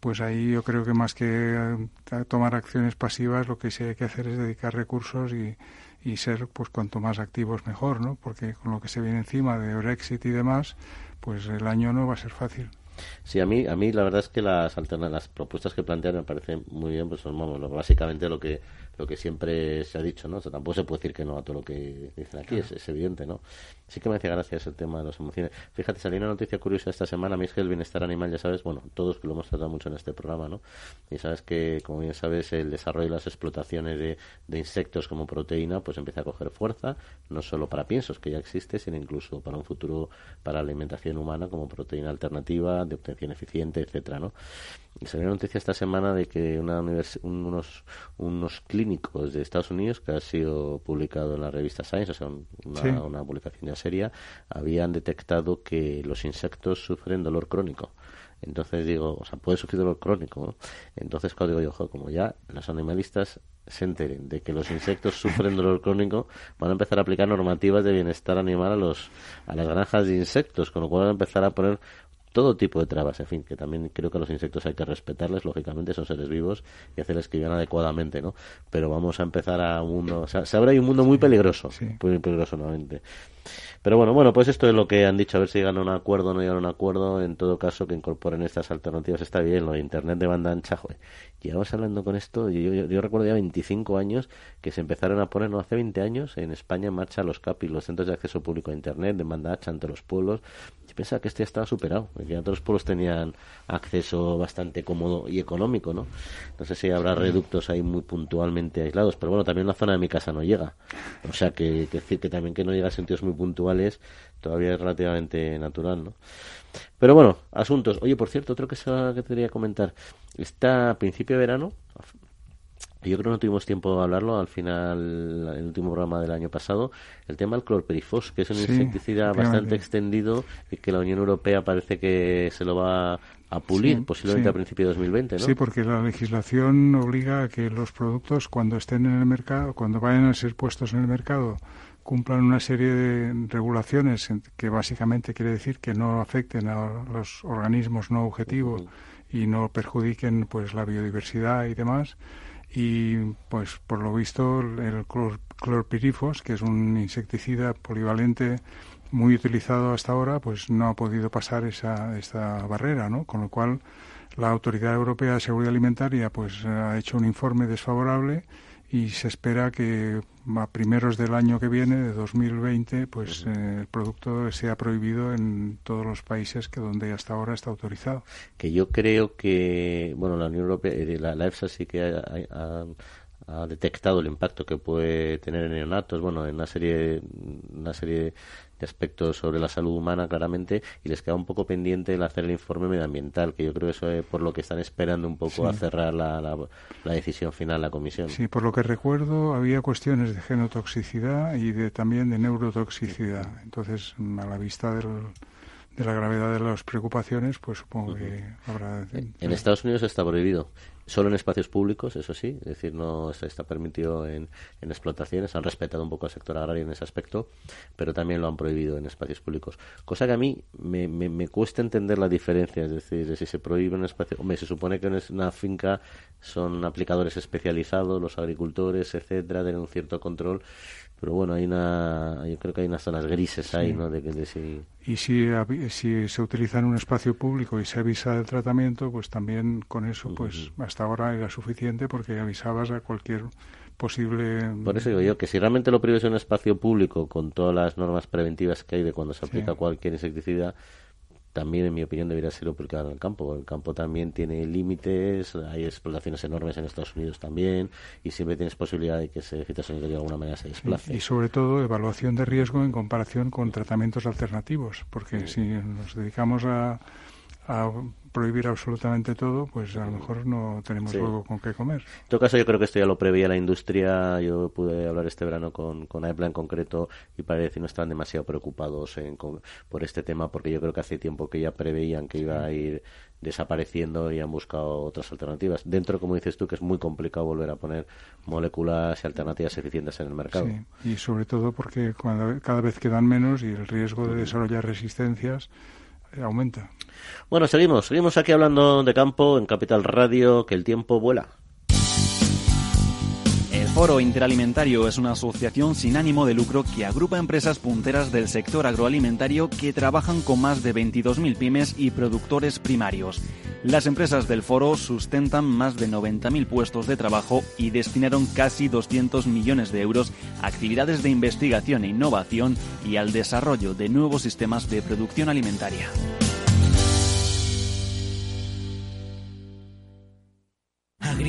pues ahí yo creo que más que eh, tomar acciones pasivas, lo que sí hay que hacer es dedicar recursos y, y ser, pues cuanto más activos mejor, ¿no? Porque con lo que se viene encima de Brexit y demás, pues el año no va a ser fácil. Sí, a mí, a mí la verdad es que las las propuestas que plantean me parecen muy bien, pues son básicamente lo que lo que siempre se ha dicho, ¿no? tampoco se puede decir que no a todo lo que dicen aquí, es, evidente, ¿no? Sí que me hacía gracia el tema de las emociones. Fíjate, salió una noticia curiosa esta semana, a mí es que el bienestar animal, ya sabes, bueno, todos que lo hemos tratado mucho en este programa, ¿no? Y sabes que, como bien sabes, el desarrollo y las explotaciones de, de insectos como proteína, pues empieza a coger fuerza, no solo para piensos, que ya existe, sino incluso para un futuro para alimentación humana como proteína alternativa, de obtención eficiente, etcétera, ¿no? Y salió noticia esta semana de que una unos, unos clínicos de Estados Unidos, que ha sido publicado en la revista Science, o sea, una, una publicación ya seria, habían detectado que los insectos sufren dolor crónico. Entonces digo, o sea, puede sufrir dolor crónico. Entonces, cuando digo yo, como ya los animalistas se enteren de que los insectos sufren dolor crónico, van a empezar a aplicar normativas de bienestar animal a los a las granjas de insectos, con lo cual van a empezar a poner todo tipo de trabas, en fin, que también creo que a los insectos hay que respetarles, lógicamente son seres vivos y hacerles que vivan adecuadamente, ¿no? Pero vamos a empezar a un mundo, o sea, se abre un mundo muy peligroso, muy peligroso nuevamente. Pero bueno, bueno, pues esto es lo que han dicho, a ver si llegan a un acuerdo o no llegan a un acuerdo, en todo caso que incorporen estas alternativas está bien, lo de internet de banda ancha, joder. Llevamos hablando con esto, yo, yo, recuerdo ya 25 años que se empezaron a poner, no hace 20 años, en España en marcha los CAPI, los centros de acceso público a internet de banda ancha ante los pueblos, pensaba que este ya estaba superado, que ya todos los pueblos tenían acceso bastante cómodo y económico, ¿no? No sé si habrá reductos ahí muy puntualmente aislados, pero bueno, también la zona de mi casa no llega. O sea, que, decir que también que no llega a sentidos muy puntuales todavía es relativamente natural, ¿no? Pero bueno, asuntos. Oye, por cierto, otro que, se, que te quería comentar. Está a principio de verano, yo creo que no tuvimos tiempo de hablarlo al final, en el último programa del año pasado, el tema del clorperifos, que es un insecticida bastante extendido y que la Unión Europea parece que se lo va a pulir posiblemente a principios de 2020, ¿no? Sí, porque la legislación obliga a que los productos cuando estén en el mercado, cuando vayan a ser puestos en el mercado, cumplan una serie de regulaciones que básicamente quiere decir que no afecten a los organismos no objetivos y no perjudiquen pues la biodiversidad y demás y pues por lo visto el clorpirifos, que es un insecticida polivalente muy utilizado hasta ahora, pues no ha podido pasar esa esta barrera, ¿no? Con lo cual la Autoridad Europea de Seguridad Alimentaria pues ha hecho un informe desfavorable y se espera que a primeros del año que viene, de 2020, pues eh, el producto sea prohibido en todos los países que donde hasta ahora está autorizado. Que yo creo que, bueno, la Unión Europea, eh, la, la EFSA sí que ha, ha detectado el impacto que puede tener en neonatos, bueno, en una serie, una serie de aspectos sobre la salud humana claramente y les queda un poco pendiente el hacer el informe medioambiental, que yo creo que eso es por lo que están esperando un poco a cerrar la, la, decisión final la comisión. Sí, por lo que recuerdo había cuestiones de genotoxicidad y de, también de neurotoxicidad. Entonces, a la vista del, de la gravedad de las preocupaciones, pues supongo que habrá. En Estados Unidos está prohibido. Solo en espacios públicos, eso sí, es decir, no está permitido en, en, explotaciones, han respetado un poco al sector agrario en ese aspecto, pero también lo han prohibido en espacios públicos. Cosa que a mí me, me, cuesta entender la diferencia, es decir, de si se prohíbe un espacio, hombre, se supone que en una finca son aplicadores especializados, los agricultores, etcétera, tienen un cierto control, pero bueno, hay una, yo creo que hay unas zonas grises ahí, ¿no? De, de si... Y si, si se utiliza en un espacio público y se avisa del tratamiento, pues también con eso, pues hasta ahora era suficiente porque avisabas a cualquier posible... Por eso digo yo que si realmente lo prohíbes en un espacio público con todas las normas preventivas que hay de cuando se aplica cualquier insecticida, también, en mi opinión, debería ser aplicado en el campo. El campo también tiene límites, hay explotaciones enormes en Estados Unidos también, y siempre tienes posibilidad de que ese fitosanitario de alguna manera se desplace. Y, sobre todo, evaluación de riesgo en comparación con tratamientos alternativos, porque si nos dedicamos a a prohibir absolutamente todo, pues a lo mejor no tenemos luego con qué comer. En todo caso, yo creo que esto ya lo preveía la industria. Yo pude hablar este verano con, con AEPLA en concreto y parece que no estaban demasiado preocupados en, por este tema, porque yo creo que hace tiempo que ya preveían que iba a ir desapareciendo y han buscado otras alternativas. Dentro, como dices tú, que es muy complicado volver a poner moléculas y alternativas eficientes en el mercado. Sí, y sobre todo porque cuando, cada vez quedan menos y el riesgo de desarrollar resistencias aumenta. Bueno, seguimos, seguimos aquí hablando de campo en Capital Radio, que el tiempo vuela. El Foro Interalimentario es una asociación sin ánimo de lucro que agrupa empresas punteras del sector agroalimentario que trabajan con más de 22.000 pymes y productores primarios. Las empresas del foro sustentan más de 90.000 puestos de trabajo y destinaron casi 200 millones de euros a actividades de investigación e innovación y al desarrollo de nuevos sistemas de producción alimentaria.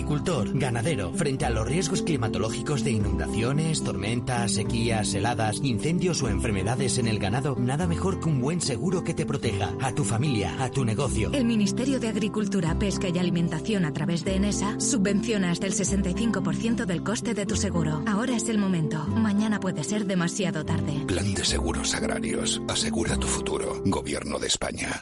Agricultor, ganadero, frente a los riesgos climatológicos de inundaciones, tormentas, sequías, heladas, incendios o enfermedades en el ganado, nada mejor que un buen seguro que te proteja a tu familia, a tu negocio. El Ministerio de Agricultura, Pesca y Alimentación a través de ENESA subvenciona hasta el 65% del coste de tu seguro. Ahora es el momento. Mañana puede ser demasiado tarde. Plan de Seguros Agrarios. Asegura tu futuro. Gobierno de España.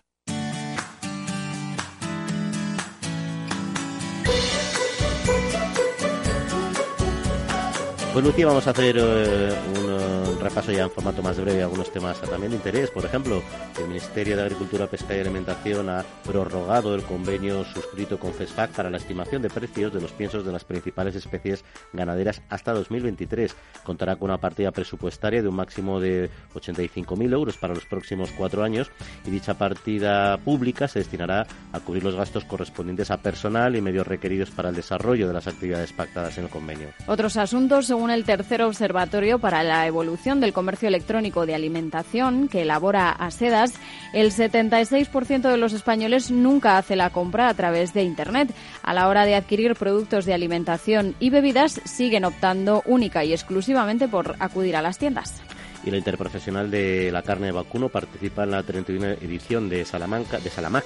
Pues Lucía, vamos a hacer eh, un uh, repaso ya en formato más breve algunos temas también de interés. Por ejemplo, el Ministerio de Agricultura, Pesca y Alimentación ha prorrogado el convenio suscrito con CESFAC para la estimación de precios de los piensos de las principales especies ganaderas hasta 2023. Contará con una partida presupuestaria de un máximo de 85.000 euros para los próximos cuatro años y dicha partida pública se destinará a cubrir los gastos correspondientes a personal y medios requeridos para el desarrollo de las actividades pactadas en el convenio. Otros asuntos, según el tercer observatorio para la evolución del comercio electrónico de alimentación que elabora ASEDAS, el 76% de los españoles nunca hace la compra a través de Internet. A la hora de adquirir productos de alimentación y bebidas, siguen optando única y exclusivamente por acudir a las tiendas y la Interprofesional de la Carne de Vacuno participa en la 31 edición de Salamanca, de Salamac,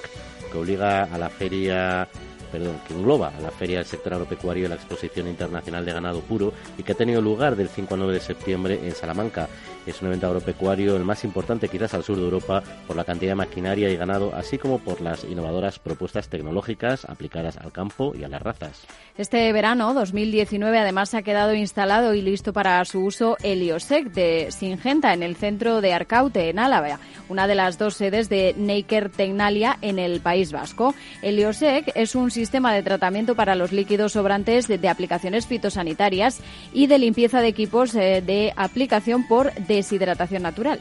que obliga a la feria perdón, que engloba la Feria del Sector Agropecuario y la Exposición Internacional de Ganado Puro y que ha tenido lugar del 5 al 9 de septiembre en Salamanca. Es un evento agropecuario el más importante quizás al sur de Europa por la cantidad de maquinaria y ganado, así como por las innovadoras propuestas tecnológicas aplicadas al campo y a las razas. Este verano 2019 además ha quedado instalado y listo para su uso Heliosec de Singenta en el centro de Arcaute, en Álava, una de las dos sedes de Neiker Tecnalia en el País Vasco. Heliosec es un sistema de tratamiento para los líquidos sobrantes de, de aplicaciones fitosanitarias y de limpieza de equipos eh, de aplicación por deshidratación natural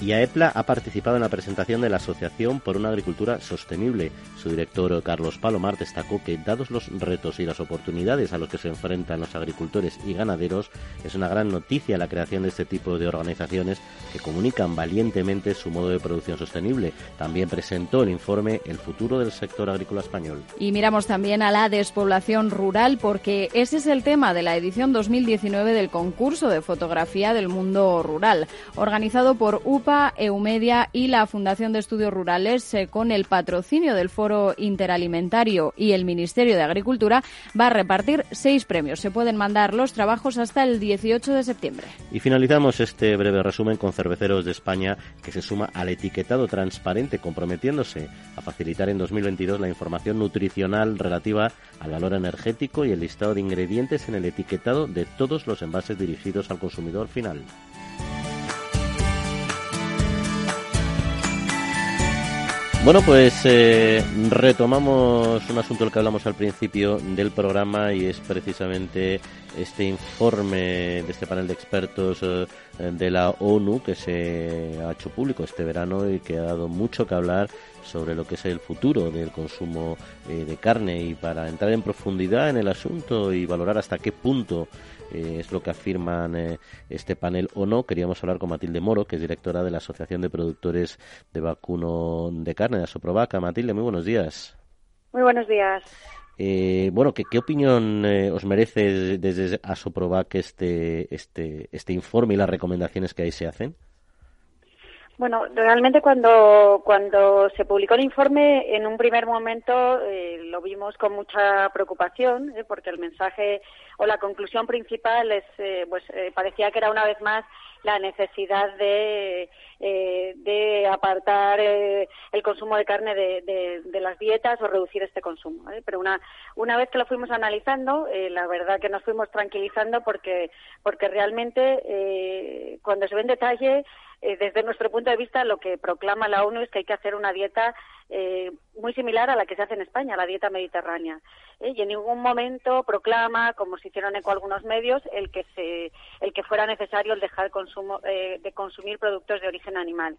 y AEPLA ha participado en la presentación de la Asociación por una Agricultura Sostenible. Su director, Carlos Palomar, destacó que, dados los retos y las oportunidades a los que se enfrentan los agricultores y ganaderos, es una gran noticia la creación de este tipo de organizaciones que comunican valientemente su modo de producción sostenible. También presentó el informe El futuro del sector agrícola español. Y miramos también a la despoblación rural porque ese es el tema de la edición 2019 del concurso de fotografía del mundo rural, organizado por UPA Eumedia y la Fundación de Estudios Rurales, eh, con el patrocinio del Foro Interalimentario y el Ministerio de Agricultura, va a repartir seis premios. Se pueden mandar los trabajos hasta el 18 de septiembre. Y finalizamos este breve resumen con Cerveceros de España, que se suma al etiquetado transparente, comprometiéndose a facilitar en 2022 la información nutricional relativa al valor energético y el listado de ingredientes en el etiquetado de todos los envases dirigidos al consumidor final. Bueno, pues eh, retomamos un asunto del que hablamos al principio del programa y es precisamente este informe de este panel de expertos eh, de la ONU que se ha hecho público este verano y que ha dado mucho que hablar sobre lo que es el futuro del consumo eh, de carne. Y para entrar en profundidad en el asunto y valorar hasta qué punto eh, es lo que afirman eh, este panel o no. Queríamos hablar con Matilde Moro, que es directora de la Asociación de Productores de Vacuno de Carne de Asoprovaca. Matilde, muy buenos días. Muy buenos días. Eh, bueno, ¿qué, opinión os merece desde Asoprovac este, este, este informe y las recomendaciones que ahí se hacen? Bueno, realmente cuando, cuando se publicó el informe, en un primer momento eh, lo vimos con mucha preocupación, eh, porque el mensaje o la conclusión principal es, eh, pues parecía que era una vez más la necesidad de, de apartar el consumo de carne de, de, las dietas o reducir este consumo. Pero una, una vez que lo fuimos analizando, la verdad que nos fuimos tranquilizando porque, porque realmente cuando se ve en detalle eh, desde nuestro punto de vista, lo que proclama la ONU es que hay que hacer una dieta eh, muy similar a la que se hace en España, la dieta mediterránea. ¿eh? Y en ningún momento proclama, como se hicieron eco algunos medios, el que, se, el que fuera necesario el dejar consumo, de consumir productos de origen animal.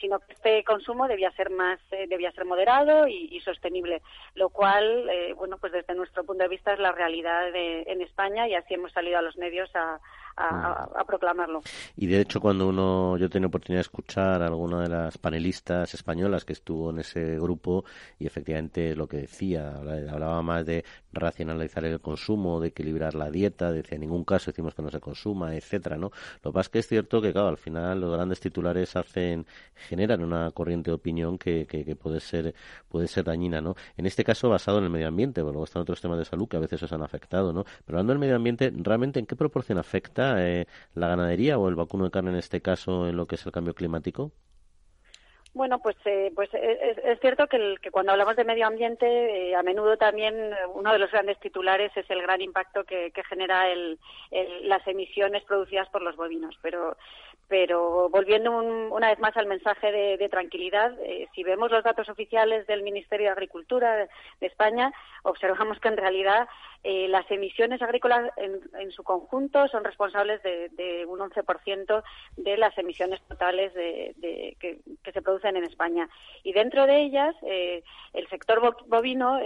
sino que este consumo debía ser más, eh, debía ser moderado y, sostenible, lo cual, eh, bueno, pues desde nuestro punto de vista es la realidad en España y así hemos salido a los medios a, a, proclamarlo. Y de hecho, cuando uno, yo tenía oportunidad de escuchar a alguna de las panelistas españolas que estuvo en ese grupo y efectivamente lo que decía, hablaba más de racionalizar el consumo, de equilibrar la dieta, decía en ningún caso decimos que no se consuma, etcétera, ¿no? Lo que pasa es que es cierto que, claro, al final los grandes titulares hacen, generan una corriente de opinión que, que, puede ser, puede ser dañina, ¿no? En este caso basado en el medio ambiente, porque luego están otros temas de salud que a veces os han afectado, ¿no? Pero hablando del medio ambiente, ¿realmente en qué proporción afecta eh, la ganadería o el vacuno de carne en este caso en lo que es el cambio climático? Bueno, pues, eh, pues es, cierto que, cuando hablamos de medio ambiente, eh, a menudo también uno de los grandes titulares es el gran impacto que, genera las emisiones producidas por los bovinos. Pero pero volviendo una vez más al mensaje de, tranquilidad, eh, si vemos los datos oficiales del Ministerio de Agricultura de, España, observamos que en realidad eh, las emisiones agrícolas en, su conjunto son responsables de, un 11% de las emisiones totales de, que, se producen en España. Y dentro de ellas, eh, el sector bovino,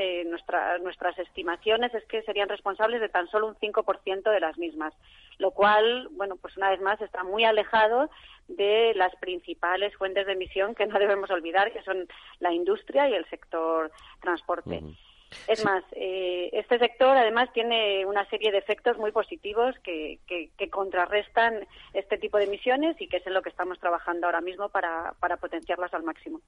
nuestras estimaciones es que serían responsables de tan solo un 5% de las mismas, lo cual, bueno, pues una vez más está muy alejado de las principales fuentes de emisión que no debemos olvidar, que son la industria y el sector transporte. Es más, eh, este sector además tiene una serie de efectos muy positivos que, contrarrestan este tipo de emisiones y que es en lo que estamos trabajando ahora mismo para, potenciarlas al máximo.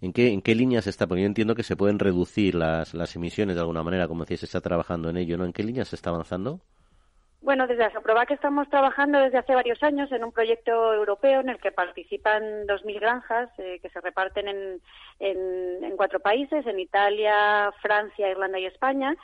¿En, qué, ¿En qué líneas está? Porque yo entiendo que se pueden reducir las, las emisiones de alguna manera, como decís, se está trabajando en ello, ¿no? ¿En qué líneas se está avanzando? Bueno, desde que estamos trabajando desde hace varios años en un proyecto europeo en el que participan 2.000 granjas eh, que se reparten en, en, cuatro países, en Italia, Francia, Irlanda y España,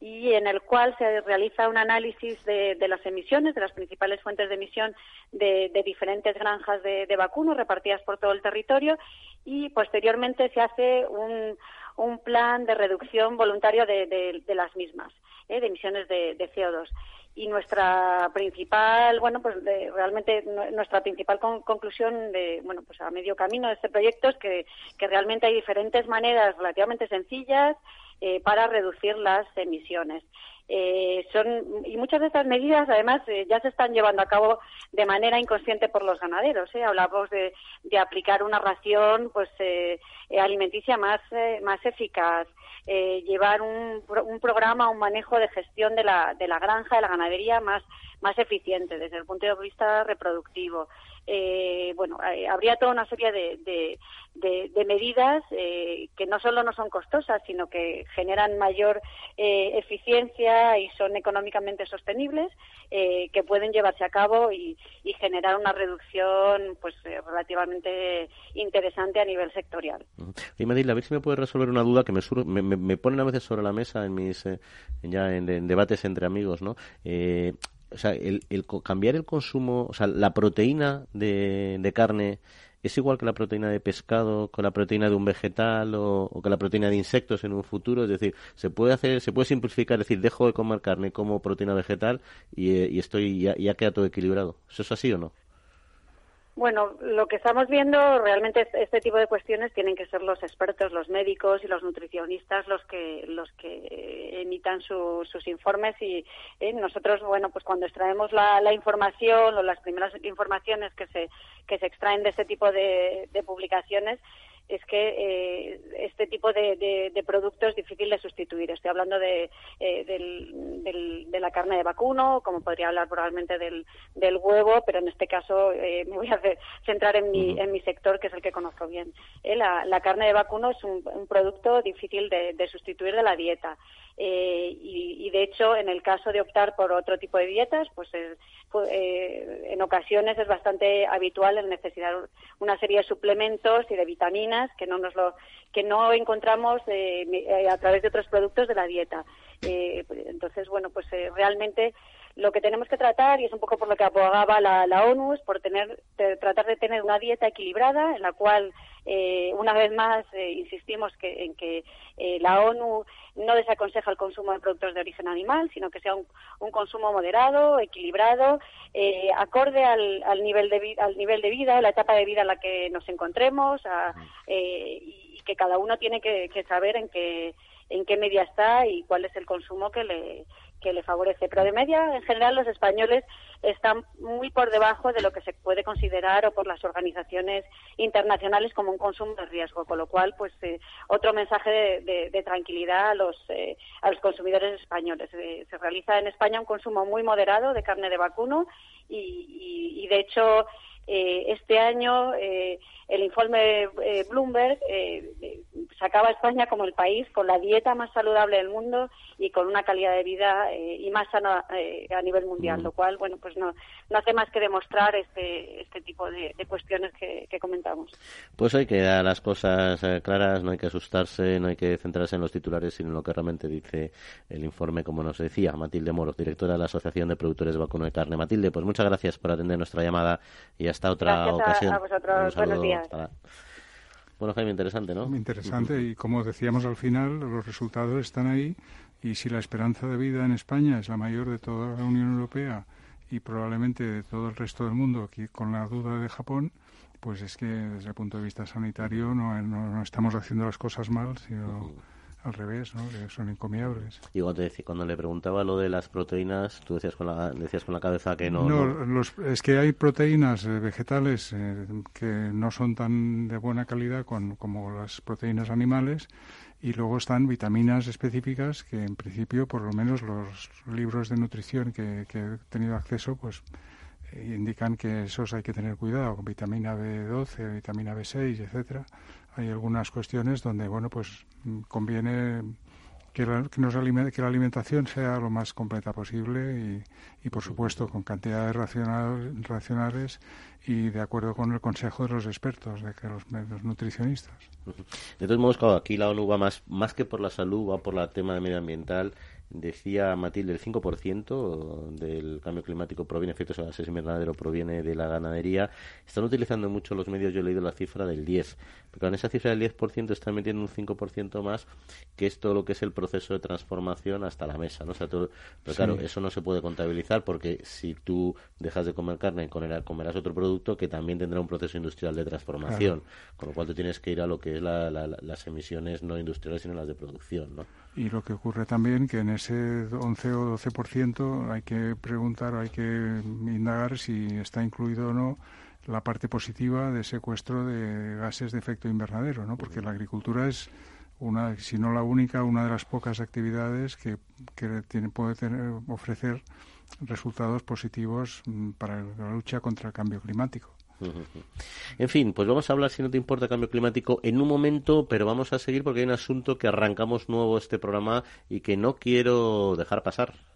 y en el cual se realiza un análisis de, las emisiones, de las principales fuentes de emisión de, diferentes granjas de, vacunos repartidas por todo el territorio y posteriormente se hace un, un plan de reducción voluntario de, las mismas, eh, de emisiones de, CO2 y nuestra principal, bueno, pues realmente nuestra principal conclusión de, bueno, pues a medio camino de este proyecto es que, que realmente hay diferentes maneras relativamente sencillas eh, para reducir las emisiones. Eh, son y muchas de estas medidas además eh, ya se están llevando a cabo de manera inconsciente por los ganaderos hablamos de, de, aplicar una ración pues alimenticia más más eficaz llevar un, un, programa un manejo de gestión de la, de la granja de la ganadería más más eficiente desde el punto de vista reproductivo eh, bueno, eh, habría toda una serie de, de, medidas eh, que no solo no son costosas, sino que generan mayor eh, eficiencia y son económicamente sostenibles, que pueden llevarse a cabo y, generar una reducción pues relativamente interesante a nivel sectorial. Y Madil, a ver si me puede resolver una duda que me, me, me, ponen a veces sobre la mesa en mis ya en, debates entre amigos, ¿no? O sea, el, cambiar el consumo, o sea, la proteína de, de, carne es igual que la proteína de pescado, con la proteína de un vegetal o, o, que la proteína de insectos en un futuro. Es decir, se puede hacer, se puede simplificar, decir, dejo de comer carne como proteína vegetal y, eh, y estoy ya, ya queda todo equilibrado. ¿Eso es así o no? Bueno, lo que estamos viendo realmente este tipo de cuestiones tienen que ser los expertos, los médicos y los nutricionistas los que los que emitan sus informes y eh, nosotros, bueno, pues cuando extraemos la, información o las primeras informaciones que se que se extraen de este tipo de publicaciones es que eh, este tipo de, de, producto es difícil de sustituir. Estoy hablando de, eh, de la carne de vacuno, como podría hablar probablemente del, del huevo, pero en este caso eh, me voy a centrar en mi, en mi sector, que es el que conozco bien. La, la, carne de vacuno es un, un producto difícil de, sustituir de la dieta. Eh, y, de hecho, en el caso de optar por otro tipo de dietas, pues, pues eh, en ocasiones es bastante habitual el necesitar una serie de suplementos y de vitaminas que no nos lo que no encontramos eh, a través de otros productos de la dieta. entonces, bueno, pues realmente lo que tenemos que tratar, y es un poco por lo que abogaba la, la ONU, es por tener, tratar de tener una dieta equilibrada en la cual, eh, una vez más, eh, insistimos que, en que eh, la ONU no desaconseja el consumo de productos de origen animal, sino que sea un, un consumo moderado, equilibrado, acorde al, al, nivel de, al nivel de vida, la etapa de vida en la que nos encontremos, a, y que cada uno tiene que, que saber en qué en qué media está y cuál es el consumo que le, que le favorece. Pero de media, en general, los españoles están muy por debajo de lo que se puede considerar o por las organizaciones internacionales como un consumo de riesgo, con lo cual, pues, eh, otro mensaje de, tranquilidad a los, eh, a los consumidores españoles. Eh, se realiza en España un consumo muy moderado de carne de vacuno y, y de hecho, este año el informe eh, Bloomberg eh, sacaba a España como el país con la dieta más saludable del mundo y con una calidad de vida eh, y más sana a nivel mundial, mm. lo cual, bueno, pues no, no hace más que demostrar este, este tipo de, cuestiones que, comentamos. Pues hay que dar las cosas claras, no hay que asustarse, no hay que centrarse en los titulares, sino en lo que realmente dice el informe, como nos decía Matilde Moro, directora de la Asociación de Productores de Vacuno de Carne. Matilde, pues muchas gracias por atender nuestra llamada y hasta otra ocasión. A, vosotros. Buenos días. Bueno, Jaime, interesante, ¿no? Muy interesante y como decíamos al final, los resultados están ahí y si la esperanza de vida en España es la mayor de toda la Unión Europea y probablemente de todo el resto del mundo, aquí con la duda de Japón, pues es que desde el punto de vista sanitario no, no, estamos haciendo las cosas mal, sino al revés, ¿no? son encomiables. Y cuando, cuando, le preguntaba lo de las proteínas, tú decías con la, decías con la cabeza que no... No, es que hay proteínas eh, vegetales eh, que no son tan de buena calidad con, como las proteínas animales y luego están vitaminas específicas que en principio, por lo menos los libros de nutrición que, que he tenido acceso, pues eh, indican que esos hay que tener cuidado, con vitamina B12, vitamina B6, etcétera hay algunas cuestiones donde, bueno, pues mm, conviene que la, que, nos que la alimentación sea lo más completa posible y, por supuesto, con cantidades racionales y de acuerdo con el consejo de los expertos, de que los, nutricionistas. De todos modos, aquí la ONU va más, más que por la salud, va por el tema medioambiental Decía Matilde, el 5% del cambio climático proviene, efectos de gases invernadero, proviene de la ganadería. Están utilizando mucho los medios, yo he leído la cifra del 10%, pero en esa cifra del 10% están metiendo un 5% más, que es todo lo que es el proceso de transformación hasta la mesa. ¿no? pero claro, eso no se puede contabilizar porque si tú dejas de comer carne y comerás otro producto que también tendrá un proceso industrial de transformación, con lo cual tú tienes que ir a lo que es las emisiones no industriales, sino las de producción. ¿no? Y lo que ocurre también que en ese 11 o 12% hay que preguntar, hay que indagar si está incluido o no la parte positiva de secuestro de gases de efecto invernadero, ¿no? Porque la agricultura es una, si no la única, una de las pocas actividades que, que tiene, puede tener, ofrecer resultados positivos mm, para la lucha contra el cambio climático. En fin, pues vamos a hablar, si no te importa, cambio climático en un momento, pero vamos a seguir porque hay un asunto que arrancamos nuevo este programa y que no quiero dejar pasar.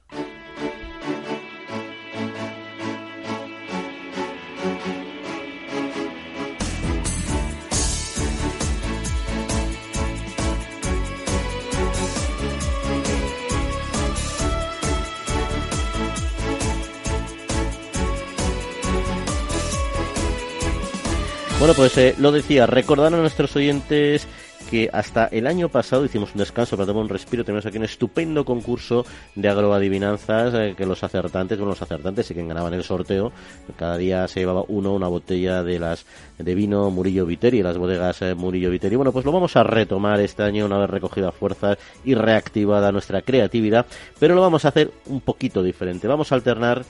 Bueno, pues eh, lo decía, recordar a nuestros oyentes que hasta el año pasado hicimos un descanso para tomar un respiro. Tenemos aquí un estupendo concurso de agroadivinanzas eh, que los acertantes, bueno, los acertantes sí que ganaban el sorteo. Cada día se llevaba uno una botella de las de vino Murillo Viteri, las bodegas eh, Murillo Viteri. Bueno, pues lo vamos a retomar este año una vez recogida fuerzas y reactivada nuestra creatividad, pero lo vamos a hacer un poquito diferente. Vamos a alternar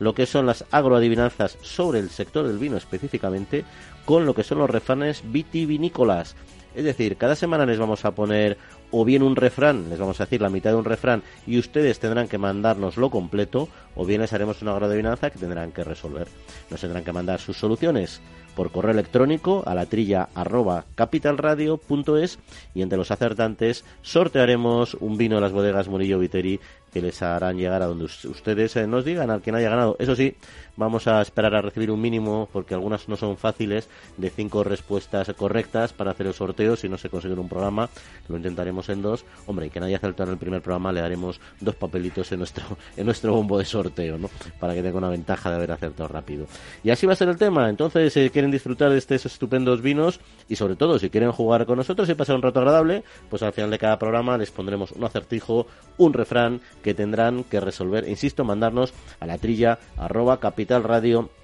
lo que son las agroadivinanzas sobre el sector del vino específicamente con lo que son los refranes vitivinícolas. Es decir, cada semana les vamos a poner o bien un refrán, les vamos a decir la mitad de un refrán y ustedes tendrán que mandarnos lo completo, o bien les haremos una agroadivinanza que tendrán que resolver. Nos tendrán que mandar sus soluciones por correo electrónico a la trilla arroba capitalradio.es y entre los acertantes sortearemos un vino de las bodegas Murillo Viteri que les harán llegar a donde ustedes eh, nos digan al quien haya ganado. Eso sí, vamos a esperar a recibir un mínimo, porque algunas no son fáciles, de cinco respuestas correctas para hacer el sorteo si no se consigue un programa, lo intentaremos en dos. Hombre, y que nadie acertado en el primer programa, le daremos dos papelitos en nuestro, en nuestro bombo de sorteo, ¿no? Para que tenga una ventaja de haber acertado rápido. Y así va a ser el tema. Entonces, si quieren disfrutar de estos estupendos vinos y sobre todo si quieren jugar con nosotros y pasar un rato agradable, pues al final de cada programa les pondremos un acertijo, un refrán que tendrán que resolver. Insisto, mandarnos a la trilla arroba capital radio punto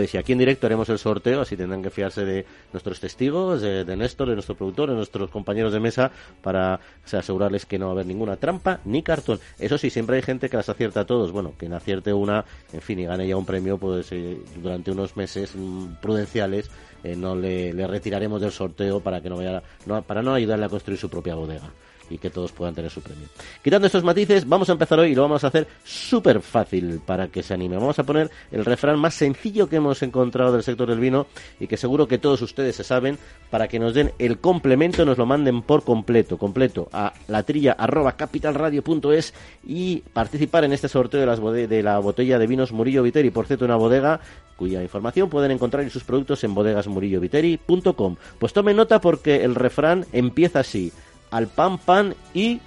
es. Y aquí en directo haremos el sorteo, así tendrán que fiarse de nuestros testigos, de, Néstor, de nuestro productor, de nuestros compañeros de mesa, para asegurarles que no va a haber ninguna trampa ni cartón. Eso sí, siempre hay gente que las acierta a todos. Bueno, quien acierte una, en fin, y gane ya un premio, pues eh, durante unos meses mm, prudenciales eh, no le, retiraremos del sorteo para que no vaya, no, para no ayudarle a construir su propia bodega y que todos puedan tener su premio. Quitando estos matices, vamos a empezar hoy y lo vamos a hacer súper fácil para que se anime. Vamos a poner el refrán más sencillo que hemos encontrado del sector del vino y que seguro que todos ustedes se saben para que nos den el complemento, nos lo manden por completo, completo a capitalradio.es y participar en este sorteo de, las de la botella de vinos Murillo Viteri, por cierto, una bodega cuya información pueden encontrar en sus productos en bodegasmurilloviteri.com. Pues tomen nota porque el refrán empieza así al pan pan y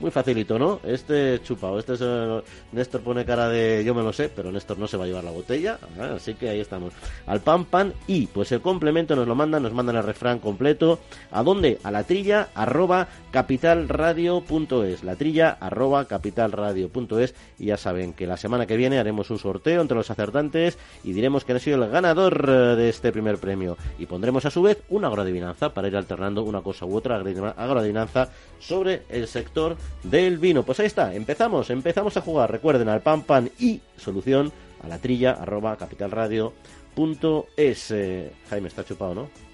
muy facilito, ¿no? Este chupado, este es eh, Néstor pone cara de yo me lo sé, pero Néstor no se va a llevar la botella, ah, así que ahí estamos. Al pan pan y pues el complemento nos lo mandan, nos mandan el refrán completo. ¿A dónde? A la trilla arroba capitalradio.es, la trilla arroba capitalradio.es y ya saben que la semana que viene haremos un sorteo entre los acertantes y diremos que ha sido el ganador eh, de este primer premio y pondremos a su vez una agroadivinanza para ir alternando una cosa u otra agroadivinanza sobre el sector del vino. Pues ahí está, empezamos, empezamos a jugar. Recuerden al pan pan y solución a la trilla arroba capitalradio.es. Eh, Jaime está chupado, ¿no?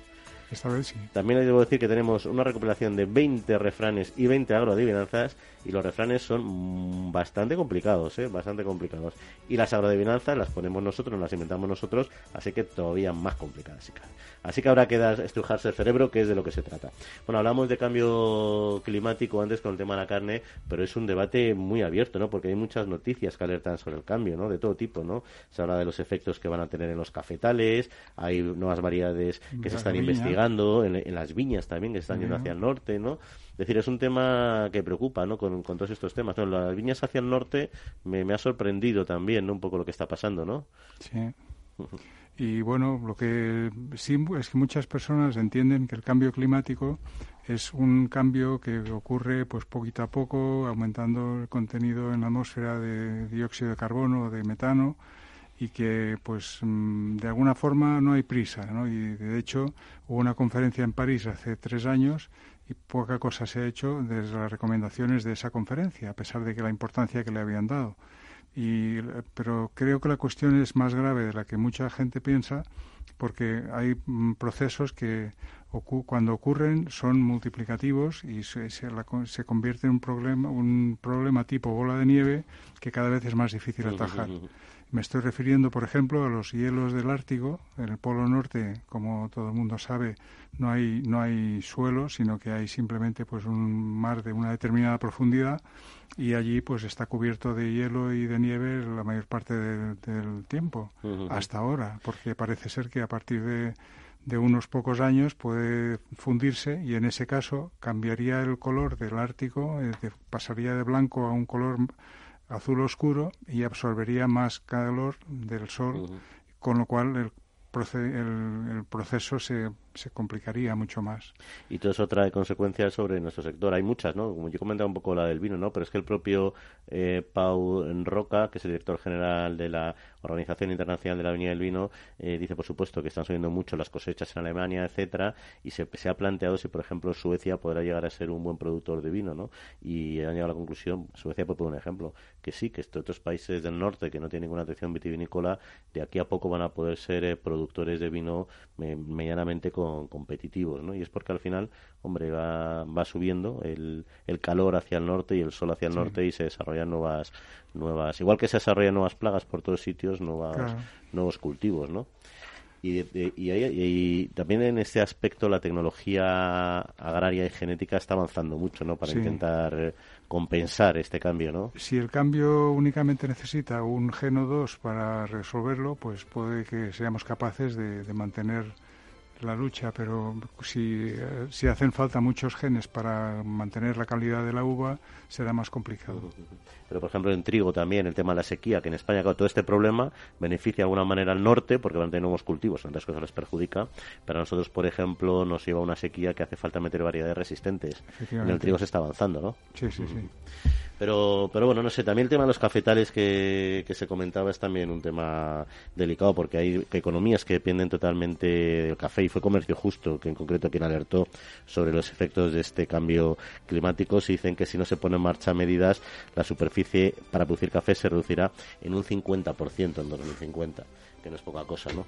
Esta vez sí. También les debo decir que tenemos una recopilación de 20 refranes y 20 agroadivinanzas y los refranes son bastante complicados, ¿eh? bastante complicados. Y las agroadivinanzas las ponemos nosotros, las inventamos nosotros, así que todavía más complicadas. Así que habrá que estrujarse el cerebro, que es de lo que se trata. Bueno, hablamos de cambio climático antes con el tema de la carne, pero es un debate muy abierto, ¿no? Porque hay muchas noticias que alertan sobre el cambio, ¿no? De todo tipo, ¿no? Se habla de los efectos que van a tener en los cafetales, hay nuevas variedades que se están investigando, en, las viñas también que están yendo hacia el norte, ¿no? Es decir, es un tema que preocupa, ¿no? Con, todos estos temas. las viñas hacia el norte me, ha sorprendido también, ¿no? Un poco lo que está pasando, ¿no? Sí. Y bueno, lo que sí es que muchas personas entienden que el cambio climático es un cambio que ocurre pues poquito a poco, aumentando el contenido en la atmósfera de dióxido de carbono o de metano y que pues mm, de alguna forma no hay prisa, ¿no? Y de hecho hubo una conferencia en París hace tres años y poca cosa se ha hecho desde las recomendaciones de esa conferencia, a pesar de que la importancia que le habían dado. Y, pero creo que la cuestión es más grave de la que mucha gente piensa, porque hay mm, procesos que cuando ocurren son multiplicativos y se, se, convierte en un problema, un problema tipo bola de nieve que cada vez es más difícil atajar. Me estoy refiriendo, por ejemplo, a los hielos del Ártico. En el Polo Norte, como todo el mundo sabe, no hay, no hay suelo, sino que hay simplemente pues un mar de una determinada profundidad. Y allí pues está cubierto de hielo y de nieve la mayor parte del tiempo, hasta ahora, porque parece ser que a partir de, de unos pocos años puede fundirse y en ese caso cambiaría el color del Ártico, eh, pasaría de blanco a un color azul oscuro y absorbería más calor del sol, con lo cual el, el, proceso se, se, complicaría mucho más. Y todo eso trae consecuencias sobre nuestro sector. Hay muchas, ¿no? Como yo comentaba un poco la del vino, ¿no? Pero es que el propio eh, Pau Roca, que es el director general de la Organización Internacional de la Avenida del Vino, eh, dice, por supuesto, que están subiendo mucho las cosechas en Alemania, etcétera, y se, se, ha planteado si, por ejemplo, Suecia podrá llegar a ser un buen productor de vino, ¿no? Y han llegado a la conclusión, Suecia puede poner un ejemplo, que sí, que estos otros países del norte que no tienen ninguna atención vitivinícola, de aquí a poco van a poder ser eh, productores de vino medianamente competitivos, ¿no? Y es porque al final, hombre, va, va subiendo el, el calor hacia el norte y el sol hacia el norte y se desarrollan nuevas, nuevas, igual que se desarrollan nuevas plagas por todos sitios, nuevas, nuevos cultivos, ¿no? Y, y, también en este aspecto la tecnología agraria y genética está avanzando mucho, ¿no? Para intentar compensar este cambio, ¿no? Si el cambio únicamente necesita un geno 2 para resolverlo, pues puede que seamos capaces de, mantener la lucha, pero si, eh, si hacen falta muchos genes para mantener la calidad de la uva, será más complicado. Pero, por ejemplo, en trigo también, el tema de la sequía, que en España, todo este problema beneficia de alguna manera al norte, porque van a tener nuevos cultivos, en otras cosas les perjudica. Pero a nosotros, por ejemplo, nos lleva una sequía que hace falta meter variedades resistentes. En el trigo se está avanzando, ¿no? Sí, sí, sí. Pero, pero bueno, no sé, también el tema de los cafetales que, que se comentaba es también un tema delicado porque hay economías que dependen totalmente del café y fue Comercio Justo, que en concreto quien alertó sobre los efectos de este cambio climático. Se dicen que si no se ponen en marcha medidas, la superficie para producir café se reducirá en un 50% en 2050, que no es poca cosa, ¿no?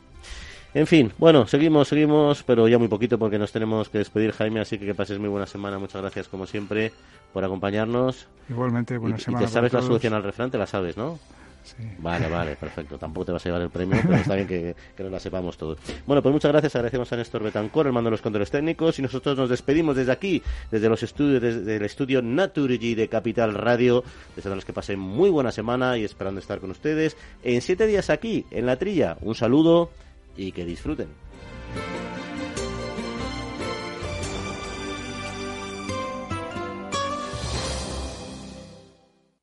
En fin, bueno, seguimos, seguimos, pero ya muy poquito porque nos tenemos que despedir, Jaime, así que que pases muy buena semana. Muchas gracias, como siempre, por acompañarnos. Igualmente, buena semana. Y te sabes la solución al refrán, te la sabes, ¿no? Vale, vale, perfecto. Tampoco te vas a llevar el premio, pero está bien que, que nos la sepamos todos. Bueno, pues muchas gracias. Agradecemos a Néstor Betancor, el mando de los controles técnicos, y nosotros nos despedimos desde aquí, desde los estudios, desde el estudio Naturgy de Capital Radio, desde los que pasen muy buena semana y esperando estar con ustedes en siete días aquí, en la trilla. Un saludo y que disfruten.